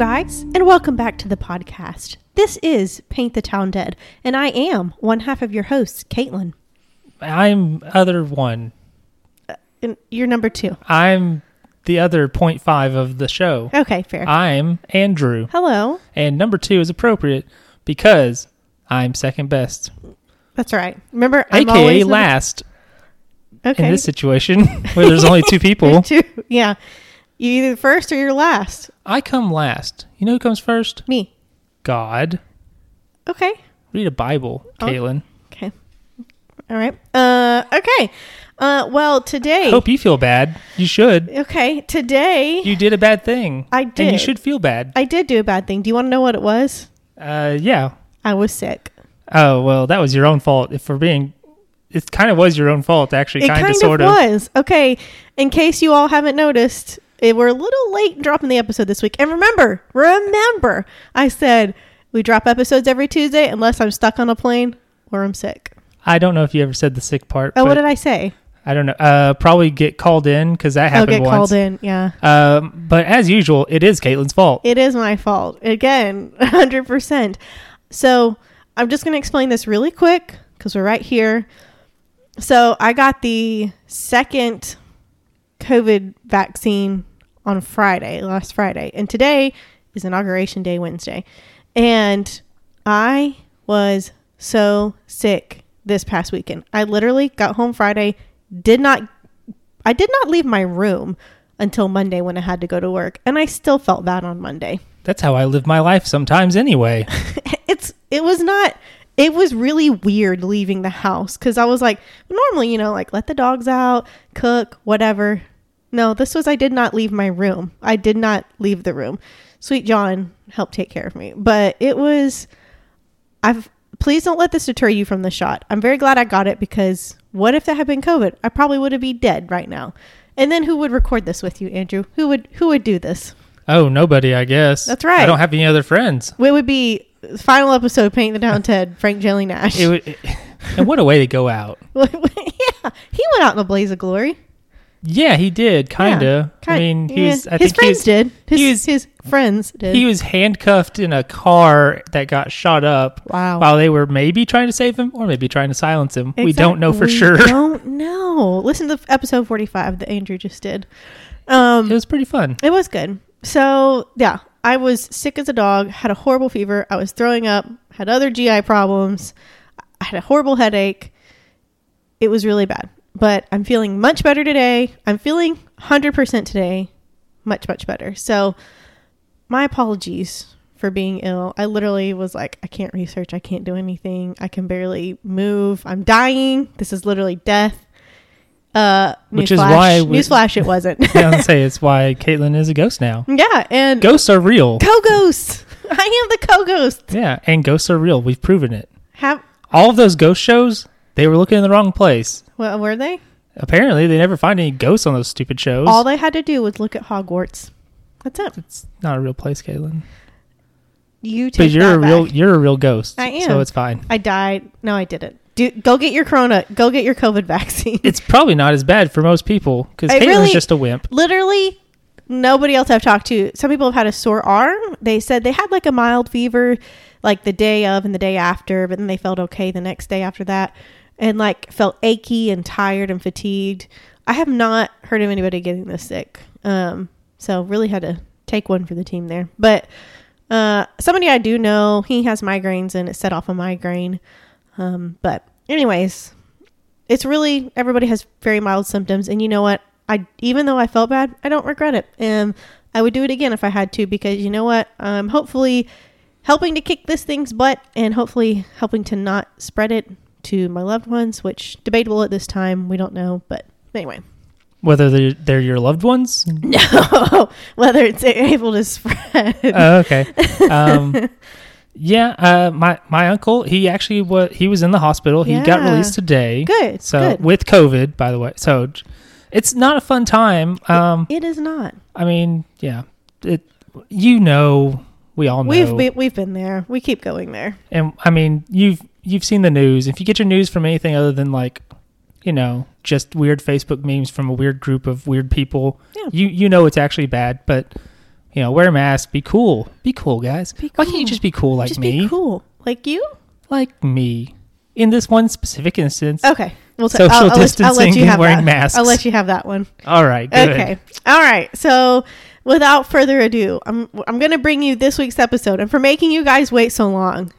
Guys, and welcome back to the podcast. This is Paint the Town Dead, and I am one half of your hosts, Caitlin. I'm other one. Uh, and you're number two. I'm the other point five of the show. Okay, fair. I'm Andrew, Hello. and number two is appropriate because I'm second best, That's right. Remember, I'm aka always last Okay. in this situation where there's only two people. Two. Yeah. You either first or you're last. I come last. You know who comes first? Me. God. Okay. Read a Bible, Oh. Caitlin. Okay. All right. Uh. Okay. Uh. Well, today. I hope you feel bad. You should. Okay. Today, You did a bad thing. I And did. you should feel bad. I did do a bad thing. Do you want to know what it was? Uh, yeah. I was sick. Oh well, that was your own fault. If we're being, it kind of was your own fault, actually. It Kind of, sort of. was. Okay. In case you all haven't noticed, we're a little late in dropping the episode this week. And remember, remember, I said we drop episodes every Tuesday unless I'm stuck on a plane or I'm sick. I don't know if you ever said the sick part. Oh, what did I say? I don't know. Uh, probably get called in because that I'll happened get once. called in. Yeah. Um, but as usual, it is Caitlin's fault. It is my fault. Again, 100%. So I'm just going to explain this really quick because we're right here. So I got the second COVID vaccine on Friday, last Friday. And today is Inauguration Day, Wednesday. And I was so sick this past weekend. I literally got home Friday, did not I did not leave my room until Monday when I had to go to work, and I still felt bad on Monday. That's how I live my life sometimes, anyway. It's it was not it was really weird leaving the house cuz I was like normally, you know, like let the dogs out, cook, whatever. No, this was I did not leave my room. I did not leave the room. Sweet John helped take care of me, but it was I've please don't let this deter you from the shot. I'm very glad I got it because what if that had been COVID? I probably would have been dead right now. And then who would record this with you, Andrew? Who would who would do this? Oh, nobody, I guess. That's right. I don't have any other friends. It would be final episode Paint the Town Dead, Frank Jelly Nash. It would, and what a way to go out. yeah, he went out in a blaze of glory. Yeah, he did, kind of. Yeah, I mean, he yeah. was. I his think he friends was, did. His, he was- his friends did. he was handcuffed in a car that got shot up wow. while they were maybe trying to save him or maybe trying to silence him. We don't know for we sure. Don't know. Listen to episode forty-five that Andrew just did. Um, It was pretty fun. It was good. So yeah, I was sick as a dog, had a horrible fever, I was throwing up, had other GI problems, I had a horrible headache. It was really bad. But I'm feeling much better today. I'm feeling 100% today. Much, much better. So my apologies for being ill. I literally was like, I can't research. I can't do anything. I can barely move. I'm dying. This is literally death. Uh, Which is why we- newsflash, it wasn't. yeah, I was say it's why Caitlin is a ghost now. Yeah, and Ghosts are real. co-ghost. I am the co-ghost. Yeah, and ghosts are real. We've proven it. Have All of those ghost shows, they were looking in the wrong place. Well, were they? Apparently, they never find any ghosts on those stupid shows. All they had to do was look at Hogwarts. That's it. it's not a real place, Caitlin. You take But you're a real, back. you're a real ghost. I am. So it's fine. I died. No, I didn't. Do go get your corona. Go get your COVID vaccine. It's probably not as bad for most people because Caitlin's really- just a wimp. Literally, nobody else I've talked to. Some people have had a sore arm. They said they had like a mild fever, like the day of and the day after, but then they felt okay the next day after that, and like felt achy and tired and fatigued. I have not heard of anybody getting this sick. Um, so really had to take one for the team there. But uh, somebody I do know, he has migraines and it set off a migraine. Um, but anyways, it's really everybody has very mild symptoms, and you know what? I even though I felt bad, I don't regret it, and I would do it again if I had to because you know what? I'm hopefully helping to kick this thing's butt, and hopefully helping to not spread it to my loved ones, which debatable at this time. We don't know, but anyway, Whether they're, they're your loved ones. no, whether it's able to spread. oh, okay. Um, yeah, uh, my my uncle, he actually was he was in the hospital. He got released today. good, So good. with COVID, by the way. So it's not a fun time. Um, it is not. I mean, yeah, it. You know, we all know. We've been, we've been there. We keep going there. and I mean, you've you've seen the news. If you get your news from anything other than like, you know, just weird Facebook memes from a weird group of weird people, Yeah. you you know it's actually bad. But You know, wear a mask, be cool. Be cool, guys. Be Why can't you just be cool like Just me? be cool, like you. Like me. In this one specific instance. Okay, well, t- Social I'll, I'll let, I'll distancing let you and have wearing that. masks. I'll let you have that one. All right, good. Okay. All right. So, without further ado, I'm I'm going to bring you this week's episode, and for making you guys wait so long,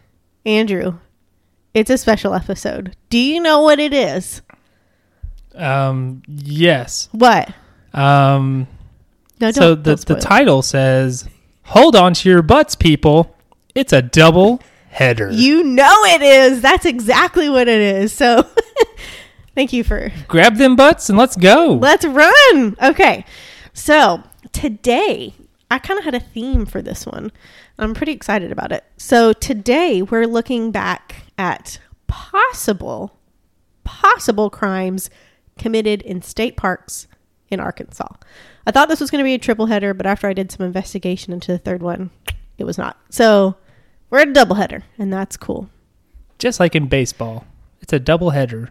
Andrew, it's a special episode. Do you know what it is? Um, yes. What? Um, No, so the, the title says, Hold on to your butts, people. It's a double header. You know it is. That's exactly what it is. So, thank you for Grab them butts and let's go. Let's run. Okay. So today, I kind of had a theme for this one. I'm pretty excited about it. So today, we're looking back at possible, possible crimes committed in state parks in Arkansas. I thought this was going to be a triple header, but after I did some investigation into the third one, it was not. So we're at a double header, and that's cool. Just like in baseball, it's a double header.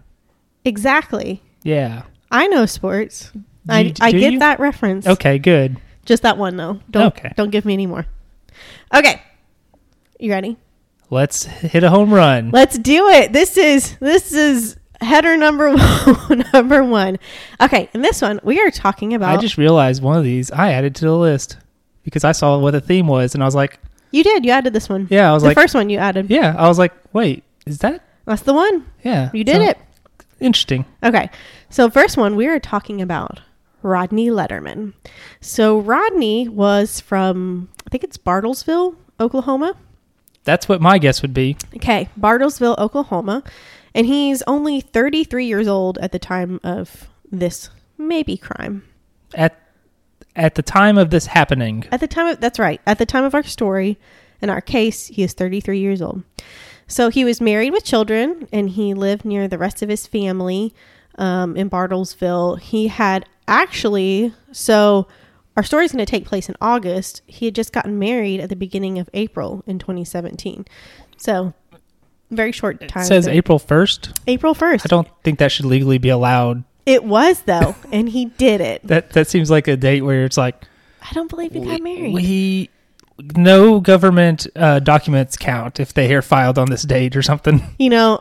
Exactly. Yeah. I know sports. I, You- I do get you? that reference. Okay, good. Just that one though. Don't Okay. don't give me any more. Okay. You ready? Let's hit a home run. Let's do it. This is this is header number one, number one. Okay, in this one we are talking about I just realized one of these I added to the list because I saw what the theme was and I was like, You did, you added this one. yeah, I was the like, first one you added. yeah, I was like, wait, is that? That's the one. Yeah. You did So, it. Interesting. Okay. So first one we are talking about Rodney Letterman. So Rodney was from I think it's Bartlesville, Oklahoma. That's what my guess would be. Okay, Bartlesville, Oklahoma. And he's only 33 years old at the time of this maybe crime. At at the time of this happening, At the time of that's right. At the time of our story, in our case, he is 33 years old. So he was married with children, and he lived near the rest of his family um, in Bartlesville. He had actually so our story is going to take place in August. He had just gotten married at the beginning of April in 2017. So very short time. it says there. April 1st. April 1st. I don't think that should legally be allowed. It was though, and he did it. That that seems like a date where it's like I don't believe he got married. we no government uh, documents count if they are filed on this date or something. you know,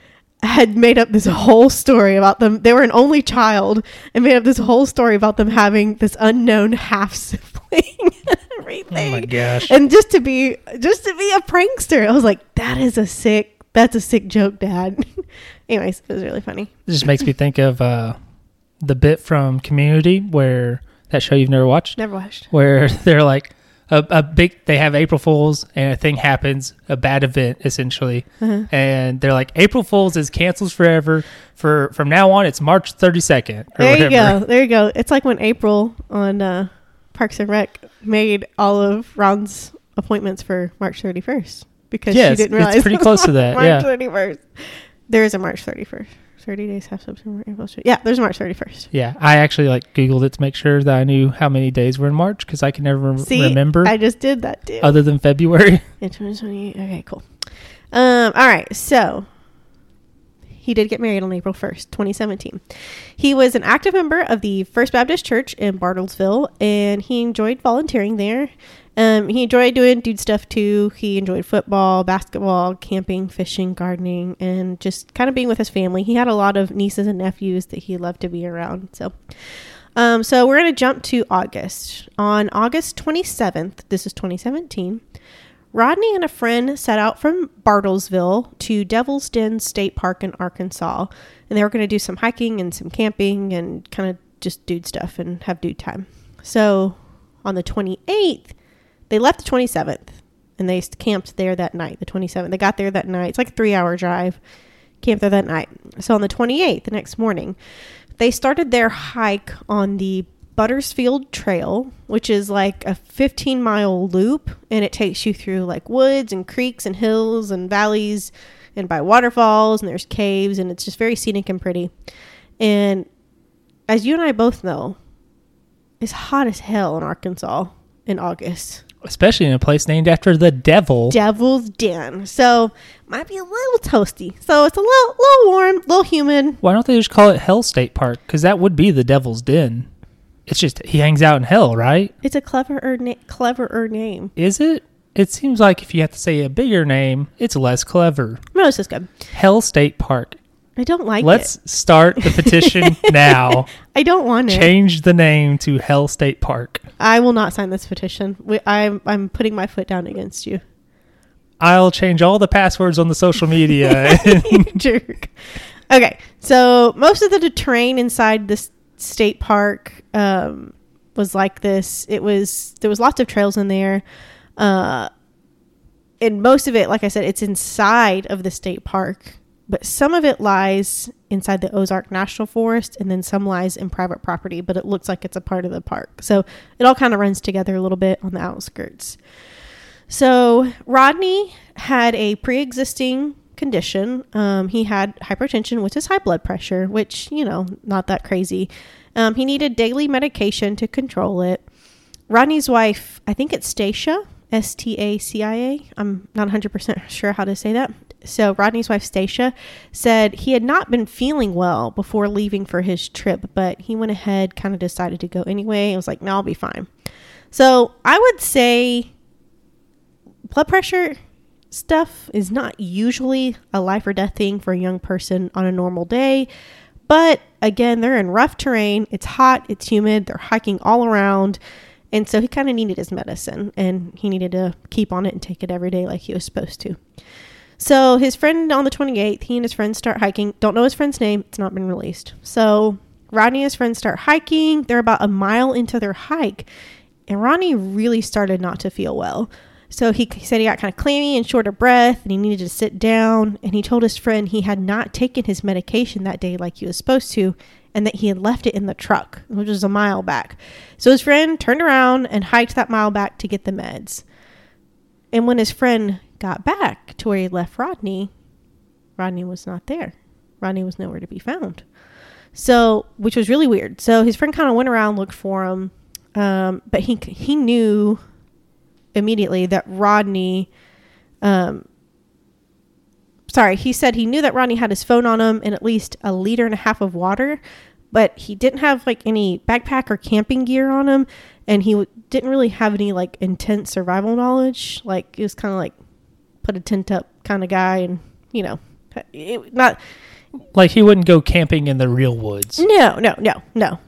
Yeah. Oh my gosh. and just to be just to be a prankster. I was like that is a sick that's a sick joke dad. Anyways it was really funny. It just makes me think of uh, the bit from Community where that show you've never watched, never watched. Where they're like a, a big, they have April Fools and a thing happens, a bad event essentially, uh-huh. and they're like April Fools is canceled forever. For from now on, it's March thirty second. there you go there you go it's like when april on uh, parks and rec made all of ron's appointments for march 31st because Yes, she didn't it's realize pretty it was close to that, march yeah. 31st there is a march 31st 30 days half september april June. yeah there's march 31st Yeah, I actually like Googled it to make sure that I knew how many days were in March because I can never rem- see remember i just did that too other than February. in 2020 okay cool um all right so he did get married on April 1st, 2017. He was an active member of the First Baptist Church in Bartlesville, and he enjoyed volunteering there. Um, he enjoyed doing dude stuff too. He enjoyed football, basketball, camping, fishing, gardening, and just kind of being with his family. He had a lot of nieces and nephews that he loved to be around. So, um, so we're going to jump to August. On August 27th, this is 2017, Rodney and a friend set out from Bartlesville to Devil's Den State Park in Arkansas, and they were going to do some hiking and some camping and kind of just dude stuff and have dude time. So on the 28th, they left the 27th and they camped there that night, the 27th. They got there that night. It's like a three hour drive. Camped there that night. So on the 28th, the next morning, they started their hike on the Buttersfield Trail, which is like a 15 mile loop, and it takes you through like woods and creeks and hills and valleys and by waterfalls, and there's caves, and it's just very scenic and pretty. And as you and I both know, it's hot as hell in Arkansas in August. Especially in a place named after the devil. Devil's Den. So might be a little toasty. So it's a little little warm, a little humid. Why don't they just call it Hell State Park? Because that would be the devil's den. It's just he hangs out in hell, right? It's a cleverer na- cleverer name. Is it? It seems like if you have to say a bigger name, it's less clever. No, this is good. Hell State Park. I don't like Let's it. start the petition now. I don't want it. Change the name to Hell State Park. I will not sign this petition. We, I'm I'm putting my foot down against you. I'll change all the passwords on the social media. jerk. Okay, so most of the terrain inside this state park um, was like this. It was there was lots of trails in there, uh, and most of it, like I said, it's inside of the state park. But some of it lies inside the Ozark National Forest, and then some lies in private property. But it looks like it's a part of the park, so it all kind of runs together a little bit on the outskirts. So Rodney had a pre-existing condition. Um, he had hypertension, which is high blood pressure, which you know, not that crazy. Um, he needed daily medication to control it. Rodney's wife, I think it's Stacia, S T A C I A. I'm not 100% sure how to say that. So, Rodney's wife, Stacia, said he had not been feeling well before leaving for his trip, but he went ahead, kind of decided to go anyway. It was like, no, I'll be fine. So, I would say blood pressure stuff is not usually a life or death thing for a young person on a normal day. But again, they're in rough terrain. It's hot, it's humid, they're hiking all around. And so he kind of needed his medicine and he needed to keep on it and take it every day like he was supposed to. So his friend on the 28th, he and his friends start hiking. Don't know his friend's name, it's not been released. So Rodney and his friends start hiking. They're about a mile into their hike, and Rodney really started not to feel well. So he said he got kind of clammy and short of breath, and he needed to sit down. And he told his friend he had not taken his medication that day like he was supposed to, and that he had left it in the truck, which was a mile back. So his friend turned around and hiked that mile back to get the meds. And when his friend got back to where he left Rodney, Rodney was not there. Rodney was nowhere to be found. So, which was really weird. So his friend kind of went around, looked for him, um, but he he knew immediately that Rodney. Um, sorry, he said he knew that Rodney had his phone on him and at least a liter and a half of water, but he didn't have like any backpack or camping gear on him, and he w- didn't really have any like intense survival knowledge. Like he was kind of like put a tent up kind of guy, and you know, it, not like he wouldn't go camping in the real woods. no, no, no, no.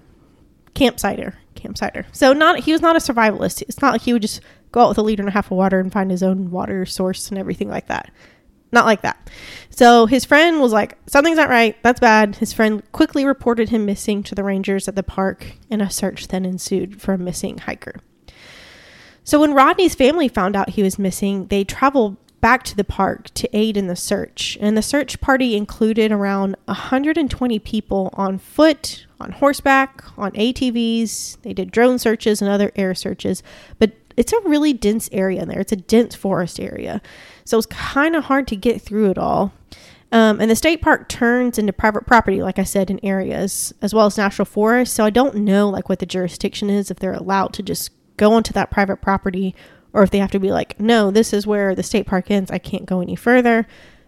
Campsiter, campsiter. So not he was not a survivalist. It's not like he would just go out with a liter and a half of water and find his own water source and everything like that. Not like that. So his friend was like, something's not right. That's bad. His friend quickly reported him missing to the rangers at the park, and a search then ensued for a missing hiker. So when Rodney's family found out he was missing, they traveled back to the park to aid in the search. And the search party included around 120 people on foot, on horseback, on ATVs. They did drone searches and other air searches, but it's a really dense area in there. It's a dense forest area. So it's kind of hard to get through it all. Um, and the state park turns into private property, like I said, in areas as well as national forest. So I don't know like what the jurisdiction is if they're allowed to just go onto that private property or if they have to be like, no, this is where the state park ends. I can't go any further.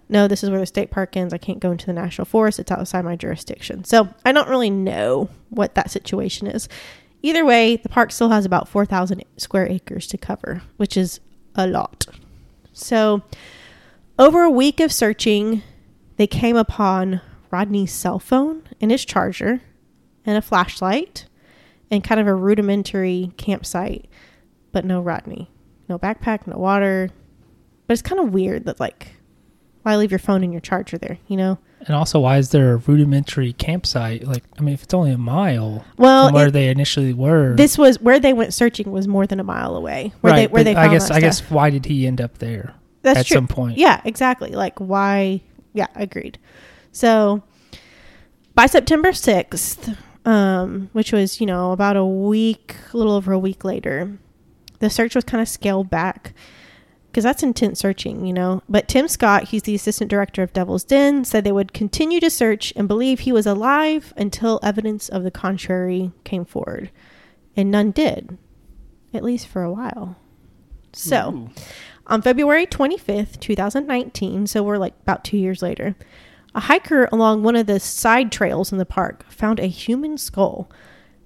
No, this is where the state park ends. I can't go into the national forest. It's outside my jurisdiction. So I don't really know what that situation is. Either way, the park still has about 4,000 square acres to cover, which is a lot. So, over a week of searching, they came upon Rodney's cell phone and his charger and a flashlight and kind of a rudimentary campsite, but no Rodney. No backpack, no water, but it's kind of weird that like why leave your phone and your charger there, you know? And also, why is there a rudimentary campsite? Like, I mean, if it's only a mile Well, from where it- they initially were, this was where they went searching was more than a mile away. Where right? they where they I found guess, that I guess, why did he end up there that's at true. some point? Yeah, exactly. Like why? Yeah, agreed. So by September sixth, um, which was you know about a week, a little over a week later, the search was kind of scaled back because that's intense searching, you know. But Tim Scott, he's the assistant director of Devil's Den, said they would continue to search and believe he was alive until evidence of the contrary came forward, and none did, at least for a while. So. Ooh. On February 25th, 2019, so we're like about two years later, a hiker along one of the side trails in the park found a human skull.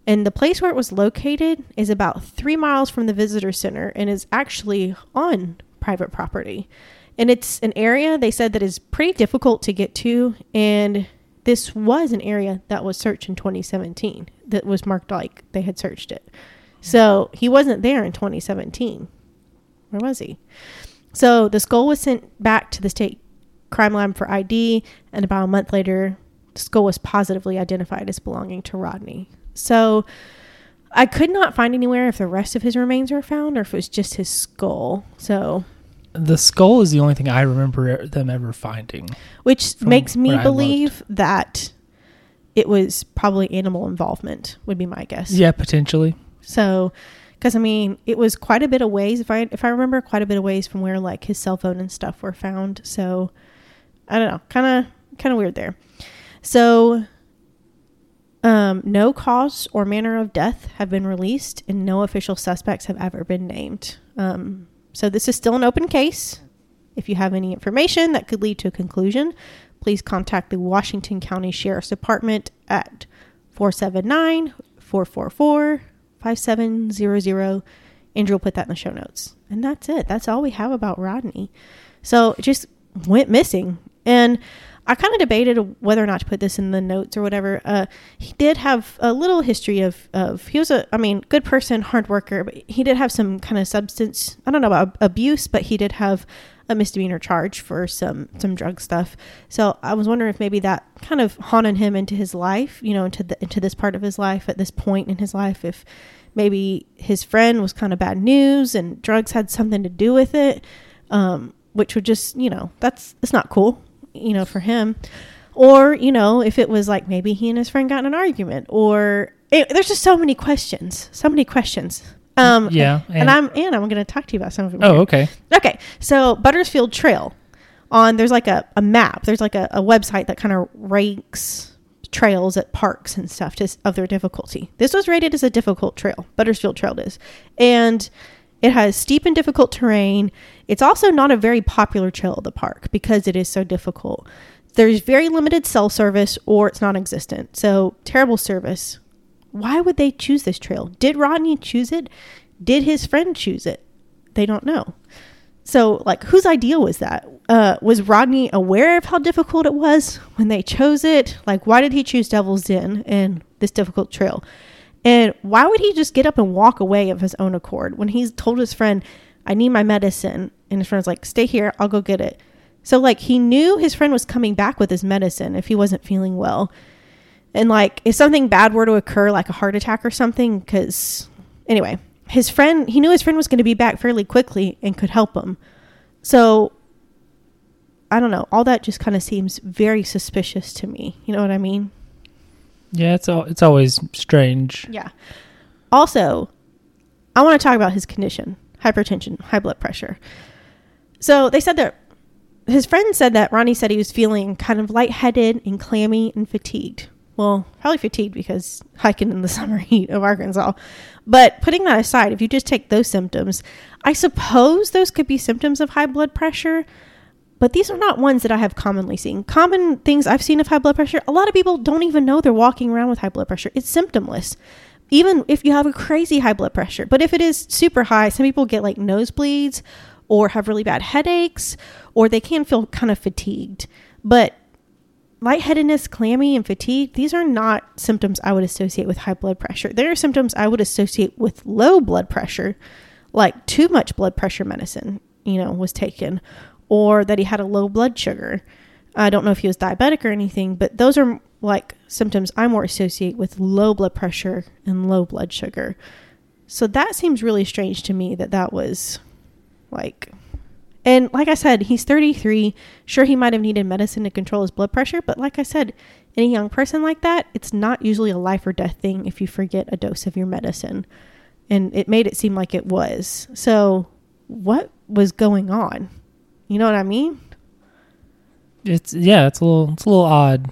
And the place where it was located is about three miles from the visitor center and is actually on private property. And it's an area they said that is pretty difficult to get to. And this was an area that was searched in 2017 that was marked like they had searched it. So he wasn't there in 2017. Where was he? So the skull was sent back to the state crime lab for ID, and about a month later, the skull was positively identified as belonging to Rodney. So I could not find anywhere if the rest of his remains were found or if it was just his skull. So, The skull is the only thing I remember them ever finding. which makes me believe that it was probably animal involvement, would be my guess. Yeah, potentially. So, because I mean, it was quite a bit of ways. If I if I remember, quite a bit of ways from where like his cell phone and stuff were found. So, I don't know, kind of kind of weird there. So, um, no cause or manner of death have been released, and no official suspects have ever been named. Um, so this is still an open case. If you have any information that could lead to a conclusion, please contact the Washington County Sheriff's Department at 479 444 5700. Andrew will put that in the show notes. And that's it. That's all we have about Rodney. So it just went missing. And I kind of debated whether or not to put this in the notes or whatever. Uh, he did have a little history of, of, he was a, I mean, good person, hard worker, but he did have some kind of substance, I don't know about abuse, but he did have a misdemeanor charge for some some drug stuff. So I was wondering if maybe that kind of haunted him into his life, you know, into the into this part of his life at this point in his life. If maybe his friend was kind of bad news and drugs had something to do with it, um, which would just you know that's it's not cool, you know, for him. Or you know, if it was like maybe he and his friend got in an argument, or it, there's just so many questions, so many questions. Um, Yeah, and, and- I'm and I'm going to talk to you about some of them. Oh, okay. Okay, so Buttersfield Trail on there's like a, a map. There's like a, a website that kind of ranks trails at parks and stuff to, of their difficulty. This was rated as a difficult trail. Buttersfield Trail is, and it has steep and difficult terrain. It's also not a very popular trail of the park because it is so difficult. There's very limited cell service or it's non-existent. So terrible service. Why would they choose this trail? Did Rodney choose it? Did his friend choose it? They don't know. So, like, whose idea was that? Uh, was Rodney aware of how difficult it was when they chose it? Like, why did he choose Devil's Den and this difficult trail? And why would he just get up and walk away of his own accord when he's told his friend, I need my medicine? And his friend's like, stay here, I'll go get it. So, like, he knew his friend was coming back with his medicine if he wasn't feeling well. And, like, if something bad were to occur, like a heart attack or something, because, anyway, his friend, he knew his friend was going to be back fairly quickly and could help him. So, I don't know. All that just kind of seems very suspicious to me. You know what I mean? Yeah, it's all, it's always strange. Yeah. Also, I want to talk about his condition hypertension, high blood pressure. So they said that his friend said that Ronnie said he was feeling kind of lightheaded and clammy and fatigued. Well, probably fatigued because hiking in the summer heat of Arkansas. But putting that aside, if you just take those symptoms, I suppose those could be symptoms of high blood pressure. But these are not ones that I have commonly seen. Common things I've seen of high blood pressure, a lot of people don't even know they're walking around with high blood pressure. It's symptomless. Even if you have a crazy high blood pressure. But if it is super high, some people get like nosebleeds or have really bad headaches or they can feel kind of fatigued. But lightheadedness, clammy, and fatigue, these are not symptoms I would associate with high blood pressure. They are symptoms I would associate with low blood pressure, like too much blood pressure medicine. you know, was taken, or that he had a low blood sugar. I don't know if he was diabetic or anything, but those are like symptoms I more associate with low blood pressure and low blood sugar. So that seems really strange to me that that was like and like I said, he's 33. Sure, he might have needed medicine to control his blood pressure, but like I said, any young person like that, it's not usually a life or death thing if you forget a dose of your medicine. And it made it seem like it was. So, what was going on? You know what I mean? It's yeah, it's a little it's a little odd.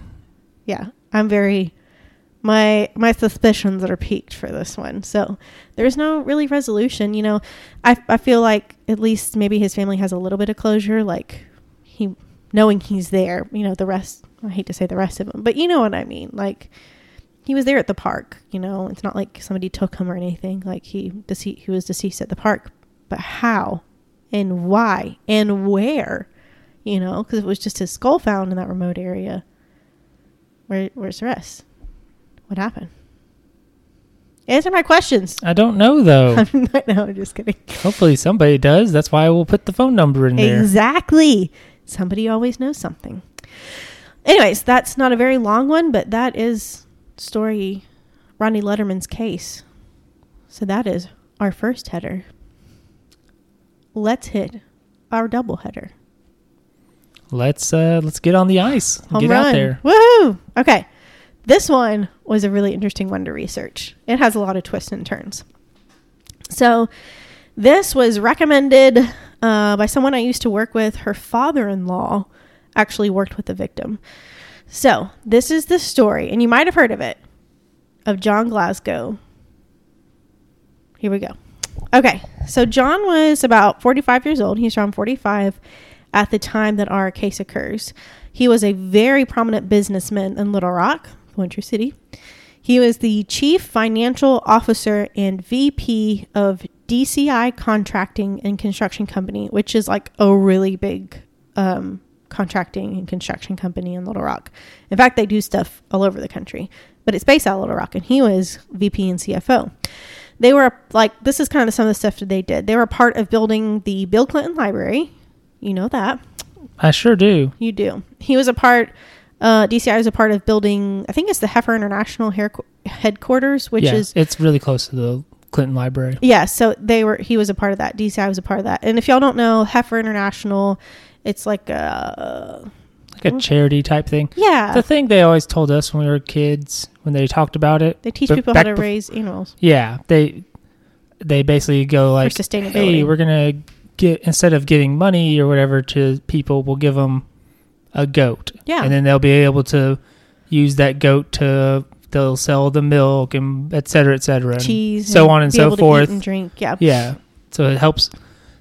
Yeah, I'm very my my suspicions are peaked for this one. So there's no really resolution. You know, I I feel like at least maybe his family has a little bit of closure, like he knowing he's there. You know, the rest. I hate to say the rest of them, but you know what I mean. Like he was there at the park. You know, it's not like somebody took him or anything. Like he dece- he was deceased at the park, but how and why and where? You know, because it was just his skull found in that remote area. Where where's the rest? What happened? Answer my questions. I don't know though. no, I'm just kidding. Hopefully somebody does. That's why I will put the phone number in there. Exactly. Somebody always knows something. Anyways, that's not a very long one, but that is story Ronnie Letterman's case. So that is our first header. Let's hit our double header. Let's uh let's get on the ice. Home get run. out there. Woohoo! Okay. This one was a really interesting one to research. It has a lot of twists and turns. So, this was recommended uh, by someone I used to work with. Her father in law actually worked with the victim. So, this is the story, and you might have heard of it, of John Glasgow. Here we go. Okay, so John was about 45 years old. He's around 45 at the time that our case occurs. He was a very prominent businessman in Little Rock, Winter City. He was the chief financial officer and VP of DCI Contracting and Construction Company, which is like a really big um, contracting and construction company in Little Rock. In fact, they do stuff all over the country, but it's based out of Little Rock, and he was VP and CFO. They were like, this is kind of some of the stuff that they did. They were part of building the Bill Clinton Library. You know that. I sure do. You do. He was a part uh, DCI was a part of building, I think it's the Heifer International headquarters, which yeah, is it's really close to the Clinton Library. yeah. So they were, he was a part of that. DCI was a part of that. And if y'all don't know, Heifer International, it's like a Like a charity type thing. yeah. The thing they always told us when we were kids, when they talked about it. they teach people how to bef- raise animals Yeah, they they basically go like. "Hey, we're gonna get instead of giving money or whatever to people, we'll give them a goat, yeah. and then they'll be able to use that goat to they'll sell the milk and et cetera, et cetera, and cheese, so on and so able to eat forth. and drink. Yeah. Yeah, so it helps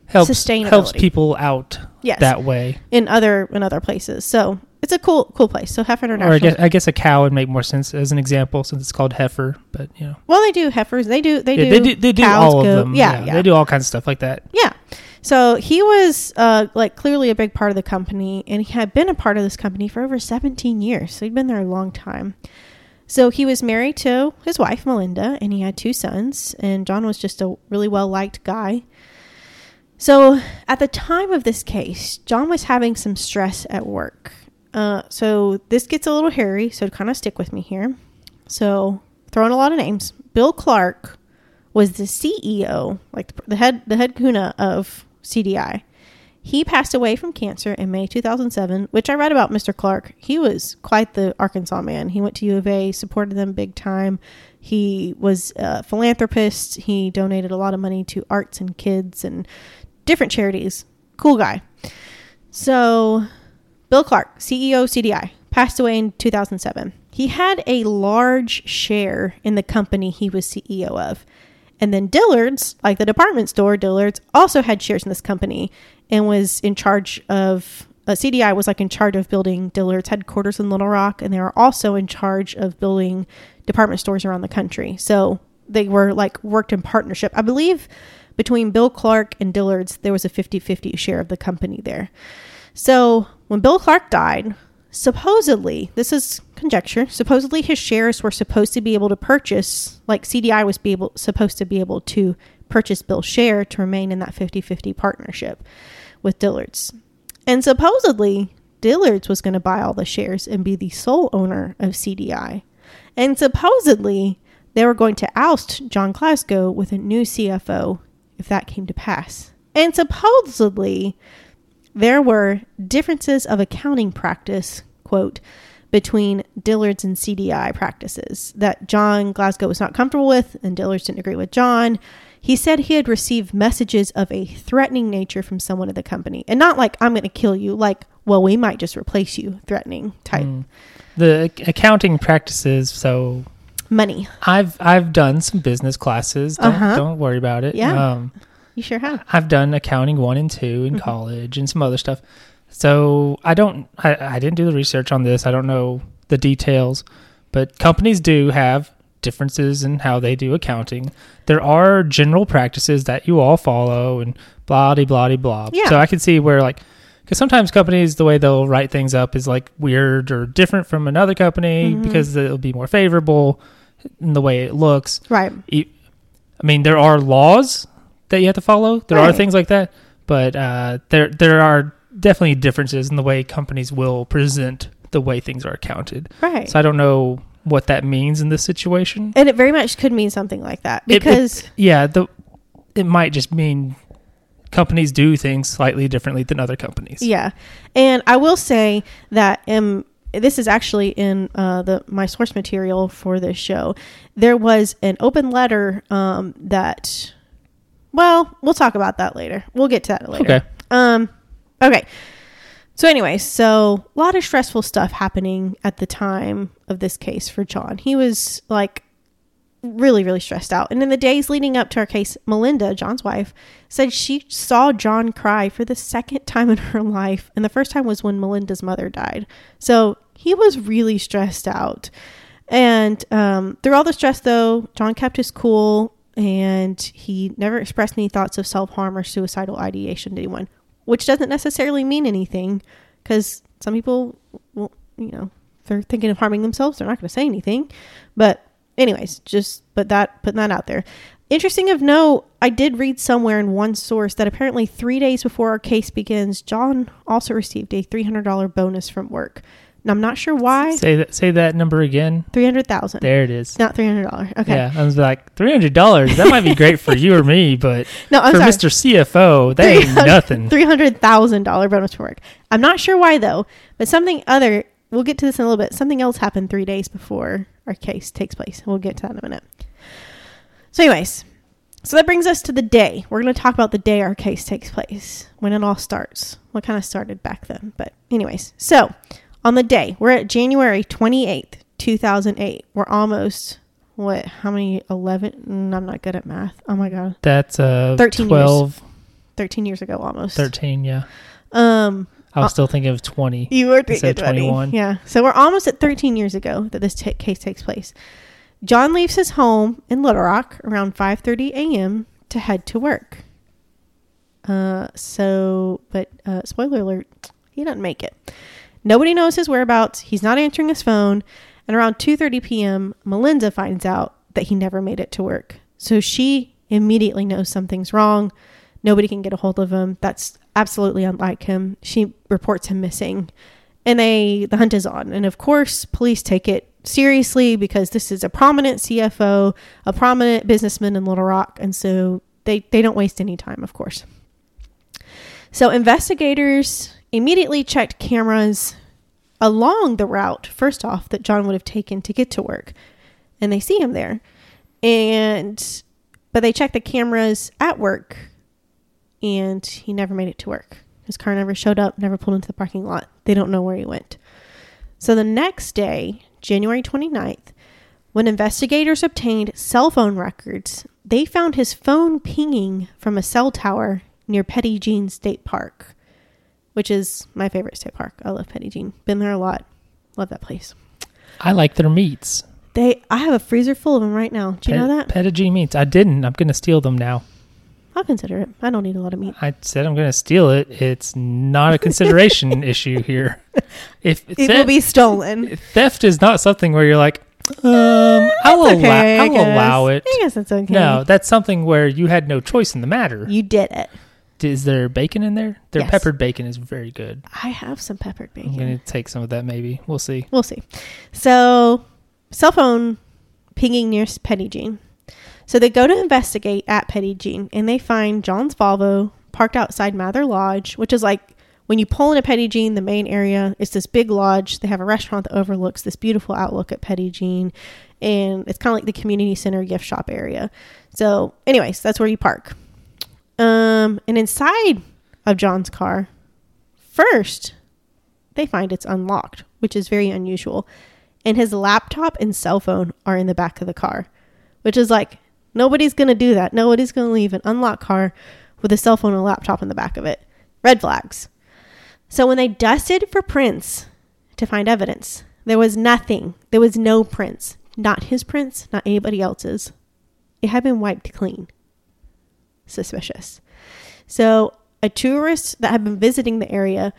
helps helps people out Yes. that way. in other in other places. So it's a cool cool place. So Heifer Or International. I guess I guess a cow would make more sense as an example since it's called heifer, but you know well, they do heifers. They do they Yeah, do they do they do cows, all of them. Yeah, yeah. they do all kinds of stuff like that. Yeah. So he was uh, like clearly a big part of the company, and he had been a part of this company for over 17 years. So he'd been there a long time. So he was married to his wife, Melinda, and he had two sons. And John was just a really well liked guy. So at the time of this case, John was having some stress at work. Uh, so this gets a little hairy, so kind of stick with me here. So throwing a lot of names. Bill Clark was the CEO, like the head the head kuna of CDI. He passed away from cancer in May 2007, which I read about Mr. Clark. He was quite the Arkansas man. He went to U of A, supported them big time. He was a philanthropist. He donated a lot of money to arts and kids and different charities. Cool guy. So, Bill Clark, CEO CDI, passed away in 2007. He had a large share in the company he was CEO of. And then Dillard's, like the department store, Dillard's also had shares in this company and was in charge of uh, CDI was like in charge of building Dillard's headquarters in Little Rock, and they were also in charge of building department stores around the country. So they were like worked in partnership. I believe between Bill Clark and Dillard's, there was a 50 50 share of the company there. So when Bill Clark died, supposedly, this is conjecture, supposedly his shares were supposed to be able to purchase, like CDI was be able, supposed to be able to purchase Bill's share to remain in that 50 50 partnership with Dillard's. And supposedly, Dillard's was going to buy all the shares and be the sole owner of CDI. And supposedly, they were going to oust John Glasgow with a new CFO if that came to pass. And supposedly, there were differences of accounting practice, quote, between Dillard's and CDI practices that John Glasgow was not comfortable with, and Dillard's didn't agree with John. He said he had received messages of a threatening nature from someone at the company, and not like "I'm going to kill you," like "Well, we might just replace you," threatening type Mm. The accounting practices. So money. I've I've done some business classes. Don't Uh-huh. don't worry about it. Yeah. Um, You sure have. I've done accounting one and two in Mhm. college and some other stuff. So I don't I, I didn't do the research on this. I don't know the details, but companies do have differences in how they do accounting. There are general practices that you all follow and blah de blah de blah. Yeah. So I can see where like because sometimes companies the way they'll write things up is like weird or different from another company Mhm. because it'll be more favorable in the way it looks. Right. I mean, there are laws that you have to follow. There are things like that, but uh, there there are definitely differences in the way companies will present the way things are accounted. Right. So I don't know what that means in this situation. and it very much could mean something like that It- it- because Yeah, the it might just mean companies do things slightly differently than other companies. Yeah, and I will say that um, this is actually in uh, the my source material for this show. There was an open letter um, that. Well, we'll talk about that later. We'll get to that later. Okay. Um. Okay. So, anyway, so a lot of stressful stuff happening at the time of this case for John. He was like really, really stressed out. And in the days leading up to our case, Melinda, John's wife, said she saw John cry for the second time in her life. And the first time was when Melinda's mother died. So he was really stressed out. And um, through all the stress, though, John kept his cool and he never expressed any thoughts of self harm or suicidal ideation to anyone, which doesn't necessarily mean anything because some people, well, you know, they're thinking of harming themselves, they're not going to say anything. But, anyways, just put that putting that out there. Interesting of note, I did read somewhere in one source that apparently three days before our case begins, John also received a three hundred dollar bonus from work. And I'm not sure why. Say that say that number again. Three hundred thousand. There it is. Not three hundred dollars. Okay. Yeah, I was like three hundred dollars. That might be great for you or me, but No, I'm for sorry. Mr. CFO, that ain't nothing. Three hundred thousand dollar bonus for work. I'm not sure why though, but something other. We'll get to this in a little bit. Something else happened three days before our case takes place. We'll get to that in a minute. So, anyways, so that brings us to the day. We're going to talk about the day our case takes place, when it all starts. What kind of started back then, but anyways. So, on the day, we're at January twenty eighth, two thousand eight. We're almost what? How many? Eleven? Mm, I'm not good at math. Oh my god, That's uh 13 years. 12, thirteen years ago almost. 13, yeah. Um. I was Uh, still thinking of 20. You were thinking of 20. 21. Yeah. So we're almost at 13 years ago that this ta case takes place. John leaves his home in Little Rock around 5:30 a.m. to head to work. Uh, so, but uh, spoiler alert, he doesn't make it. Nobody knows his whereabouts. He's not answering his phone. And around 2:30 p.m., Melinda finds out that he never made it to work. So she immediately knows something's wrong. Nobody can get a hold of him. That's absolutely unlike him. She reports him missing. And they the hunt is on. And of course, police take it seriously because this is a prominent CFO, a prominent businessman in Little Rock, and so they they don't waste any time, of course. So investigators immediately checked cameras along the route first off that John would have taken to get to work. And they see him there. And but they checked the cameras at work and he never made it to work. His car never showed up, never pulled into the parking lot. They don't know where he went. So the next day, January 29th, when investigators obtained cell phone records, they found his phone pinging from a cell tower near Petit Jean State Park, which is my favorite state park. I love Petit Jean. Been there a lot. Love that place. I like their meats. They I have a freezer full of them right now. Do you know that? Petit Jean meats. I didn't. I'm going to steal them now. I'll consider it. I don't need a lot of meat. I said I'm going to steal it. It's not a consideration issue here. If It theft, will be stolen. theft is not something where you're like, Um, I'll, okay, allow, I'll allow it. I guess it's okay. No, that's something where you had no choice in the matter. you did it. Is there bacon in there? Their Yes. peppered bacon is very good. I have some peppered bacon. I'm gonna take some of that. Maybe we'll see. We'll see. So, cell phone pinging near Petit Jean. So they go to investigate at Petit Jean and they find John's Volvo parked outside Mather Lodge, which is like when you pull into Petit Jean, the main area, it's this big lodge. They have a restaurant that overlooks this beautiful outlook at Petit Jean. And it's kind of like the community center gift shop area. So, anyways, that's where you park. Um, and inside of John's car, first, they find it's unlocked, which is very unusual. And his laptop and cell phone are in the back of the car, which is like, nobody's going to do that. Nobody's going to leave an unlocked car with a cell phone and a laptop in the back of it. Red flags. So when they dusted for prints to find evidence, there was nothing. There was no prints. Not his prints, not anybody else's. It had been wiped clean. Suspicious. So a tourist that had been visiting the area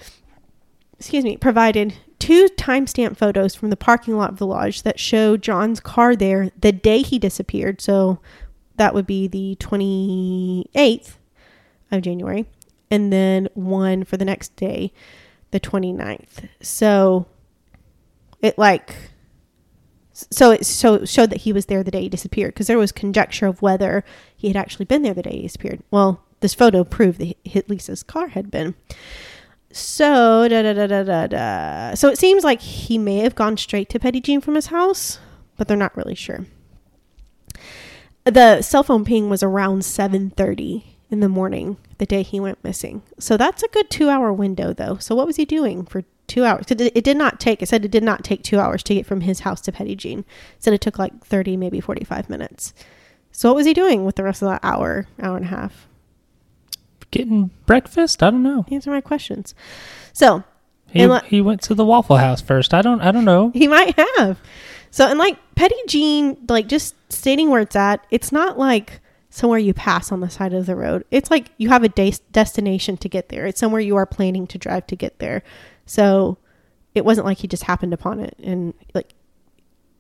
excuse me, provided two timestamp photos from the parking lot of the lodge that show John's car there the day he disappeared. So that would be the 28th of January. And then one for the next day, the 29th. So it like so it so showed that he was there the day he disappeared because there was conjecture of whether he had actually been there the day he disappeared. Well, this photo proved that he- least car had been. So da da da da da da. So it seems like he may have gone straight to Petit Jean from his house, but they're not really sure. The cell phone ping was around seven thirty in the morning the day he went missing. So that's a good two hour window though. So what was he doing for two hours. It did not take. It said it did not take two hours to get from his house to Petit Jean. It said it took like thirty, maybe forty five minutes. So what was he doing with the rest of that hour, hour and a half? Getting breakfast? I don't know. Answer my questions. So He, let- he went to the Waffle House first. I don't. I don't know. He might have. So, and like Petit Jean, like just stating where it's at, it's not like somewhere you pass on the side of the road. It's like you have a des- destination to get there. It's somewhere you are planning to drive to get there. So, it wasn't like he just happened upon it and like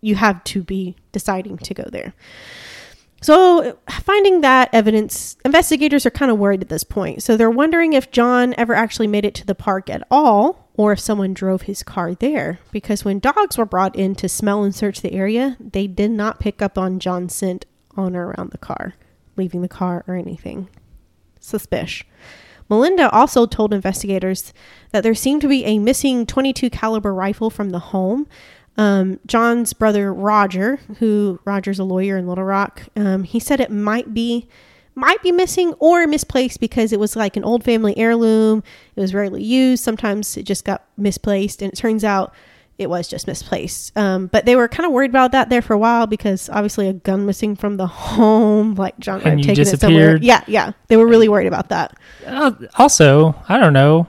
you have to be deciding to go there. So, finding that evidence, investigators are kind of worried at this point. So, they're wondering if John ever actually made it to the park at all or if someone drove his car there. Because when dogs were brought in to smell and search the area, they did not pick up on John's scent on or around the car, leaving the car or anything. Suspicious. Melinda also told investigators that there seemed to be a missing 22 caliber rifle from the home. Um, John's brother Roger, who Roger's a lawyer in Little Rock, um, he said it might be might be missing or misplaced because it was like an old family heirloom. It was rarely used. Sometimes it just got misplaced, and it turns out it was just misplaced. Um, but they were kind of worried about that there for a while because obviously a gun missing from the home, like John might And have you taken it somewhere. Yeah, yeah, they were really worried about that. Uh, also, I don't know.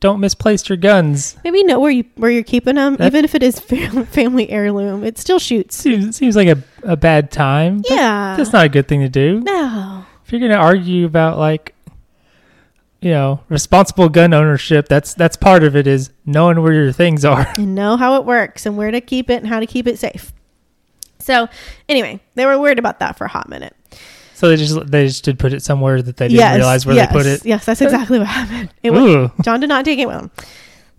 Don't misplace your guns. Maybe know where you where you're keeping them, That- even if it is family heirloom. It still shoots. Seems seems like a, a bad time. Yeah. that's not a good thing to do. No. If you're gonna argue about like, you know, responsible gun ownership, that's that's part of it. Is knowing where your things are. and know how it works and where to keep it and how to keep it safe. So, anyway, they were worried about that for a hot minute. So they just they just did put it somewhere that they didn't realize where yes, they put it. Yes, that's exactly what happened. It was, John did not take it with him.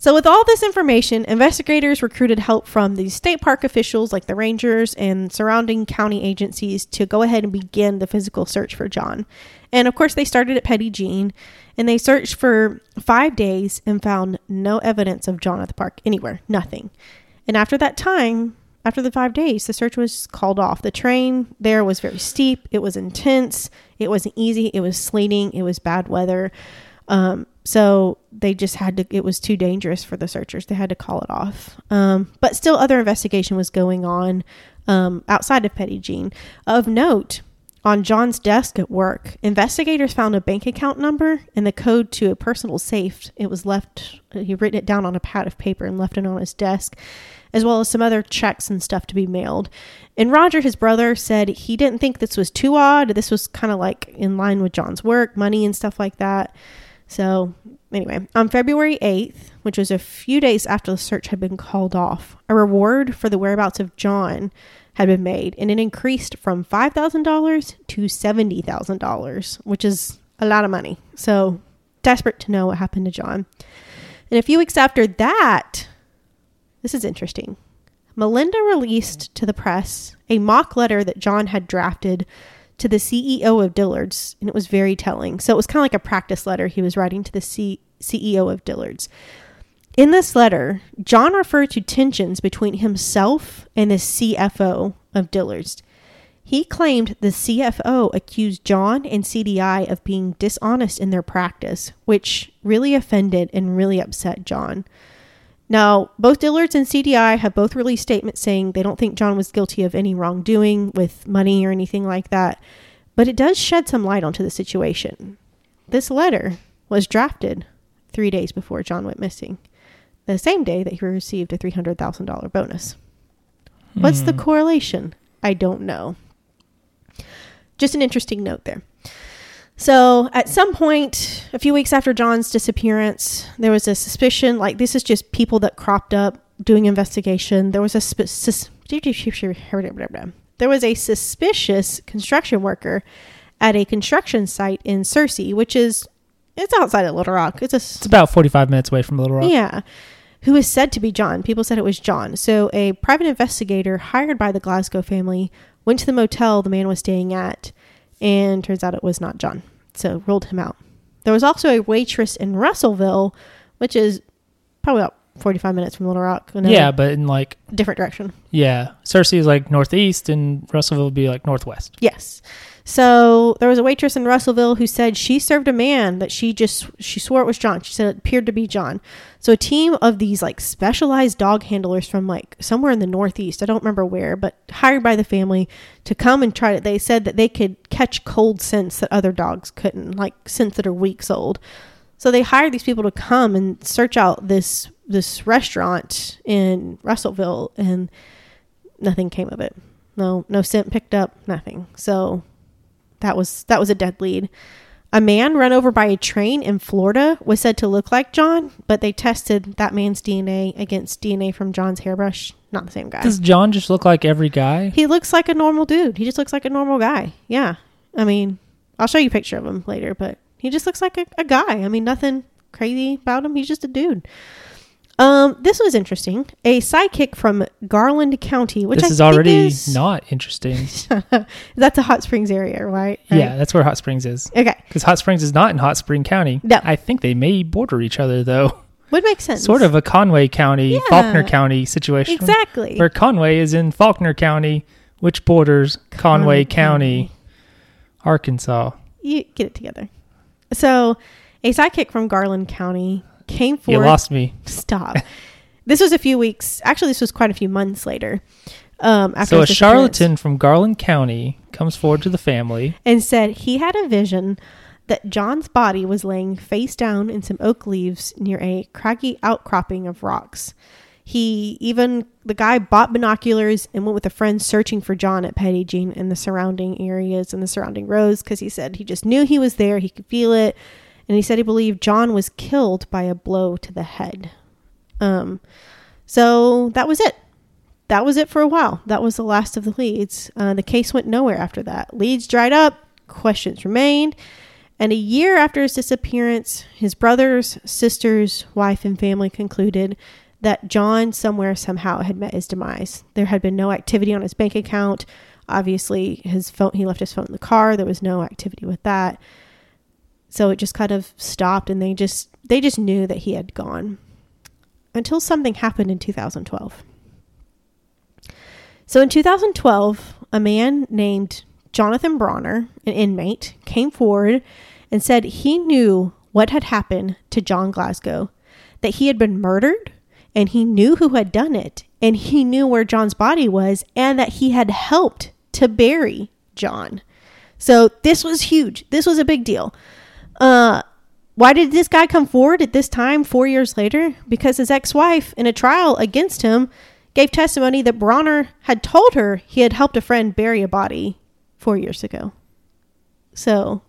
So, with all this information, investigators recruited help from the state park officials, like the rangers and surrounding county agencies, to go ahead and begin the physical search for John. And of course, they started at Petit Jean, and they searched for five days and found no evidence of John at the park anywhere, nothing. And after that time, after the five days, the search was called off. The train there was very steep. It was intense. It wasn't easy. It was sleeting. It was bad weather. Um, so they just had to, it was too dangerous for the searchers. They had to call it off. Um, but still, other investigation was going on um, outside of Petit Jean. Of note, on John's desk at work, investigators found a bank account number and the code to a personal safe. It was left, he'd written it down on a pad of paper and left it on his desk, as well as some other checks and stuff to be mailed. And Roger, his brother, said he didn't think this was too odd. This was kind of like in line with John's work, money, and stuff like that. So, anyway, on February 8th, which was a few days after the search had been called off, a reward for the whereabouts of John had been made, and it increased from $5,000 to $70,000, which is a lot of money. So, desperate to know what happened to John. And a few weeks after that, this is interesting. Melinda released to the press a mock letter that John had drafted to the CEO of Dillard's, and it was very telling. So it was kind of like a practice letter he was writing to the C- CEO of Dillard's. In this letter, John referred to tensions between himself and the CFO of Dillard's. He claimed the CFO accused John and CDI of being dishonest in their practice, which really offended and really upset John. Now, both Dillard's and CDI have both released statements saying they don't think John was guilty of any wrongdoing with money or anything like that, but it does shed some light onto the situation. This letter was drafted three days before John went missing, the same day that he received a $300,000 bonus. What's the Hmm. correlation? I don't know. Just an interesting note there. So, at some point, a few weeks after John's disappearance, there was a suspicion like this is just people that cropped up doing investigation. There was a sp- sus- there was a suspicious construction worker at a construction site in Searcy, which is it's outside of Little Rock. It's a It's about 45 minutes away from Little Rock. yeah. Who is said to be John. People said it was John. So a private investigator hired by the Glasgow family went to the motel the man was staying at, and turns out it was not John. So ruled him out. There was also a waitress in Russellville, which is probably about 45 minutes from Little Rock. Yeah, but in like, Different direction. yeah, Searcy is like northeast and Russellville would be like northwest. Yes. So there was a waitress in Russellville who said she served a man that she just she swore it was John. She said it appeared to be John. So a team of these like specialized dog handlers from like somewhere in the northeast, I don't remember where, but hired by the family to come and try it. They said that they could catch cold scents that other dogs couldn't, like scents that are weeks old. So they hired these people to come and search out this this restaurant in Russellville and nothing came of it. No no scent picked up, nothing. So that was that was a dead lead. A man run over by a train in Florida was said to look like John, but they tested that man's DNA against DNA from John's hairbrush. Not the same guy. Does John just look like every guy? He looks like a normal dude. He just looks like a normal guy. Yeah. I mean, I'll show you a picture of him later, but he just looks like a, a guy. I mean, nothing crazy about him. He's just a dude. Um, this was interesting. A sidekick from Garland County, which this I is already is- not interesting. That's a hot springs area, right? Yeah, that's where Hot Springs is. Okay. Because Hot Springs is not in Hot Spring County. No. I think they may border each other though. Would make sense. Sort of a Conway County, Yeah. Faulkner County situation. Exactly. Where Conway is in Faulkner County, which borders Conway Conway County, Arkansas. You get it together. So, a sidekick from Garland County came for You lost me. Stop. this was a few weeks. Actually, this was quite a few months later. Um, after So a charlatan from Garland County comes forward to the family. and said he had a vision that John's body was laying face down in some oak leaves near a craggy outcropping of rocks. He even the guy bought binoculars and went with a friend searching for John at Petit Jean in the surrounding areas and the surrounding roads because he said he just knew he was there, he could feel it, and he said he believed John was killed by a blow to the head. Um, so that was it. That was it for a while. That was the last of the leads. Uh, the case went nowhere after that. Leads dried up, questions remained. And a year after his disappearance, his brothers, sisters, wife, and family concluded that John somewhere somehow had met his demise. There had been no activity on his bank account. Obviously, his phone he left his phone in the car. There was no activity with that. So it just kind of stopped and they just they just knew that he had gone. Until something happened in 2012. So in 2012, a man named Jonathan Bronner, an inmate, came forward and said he knew what had happened to John Glasgow, that he had been murdered and he knew who had done it and he knew where John's body was and that he had helped to bury John. So this was huge. This was a big deal. Uh why did this guy come forward at this time 4 years later? Because his ex-wife in a trial against him gave testimony that Bronner had told her he had helped a friend bury a body 4 years ago. So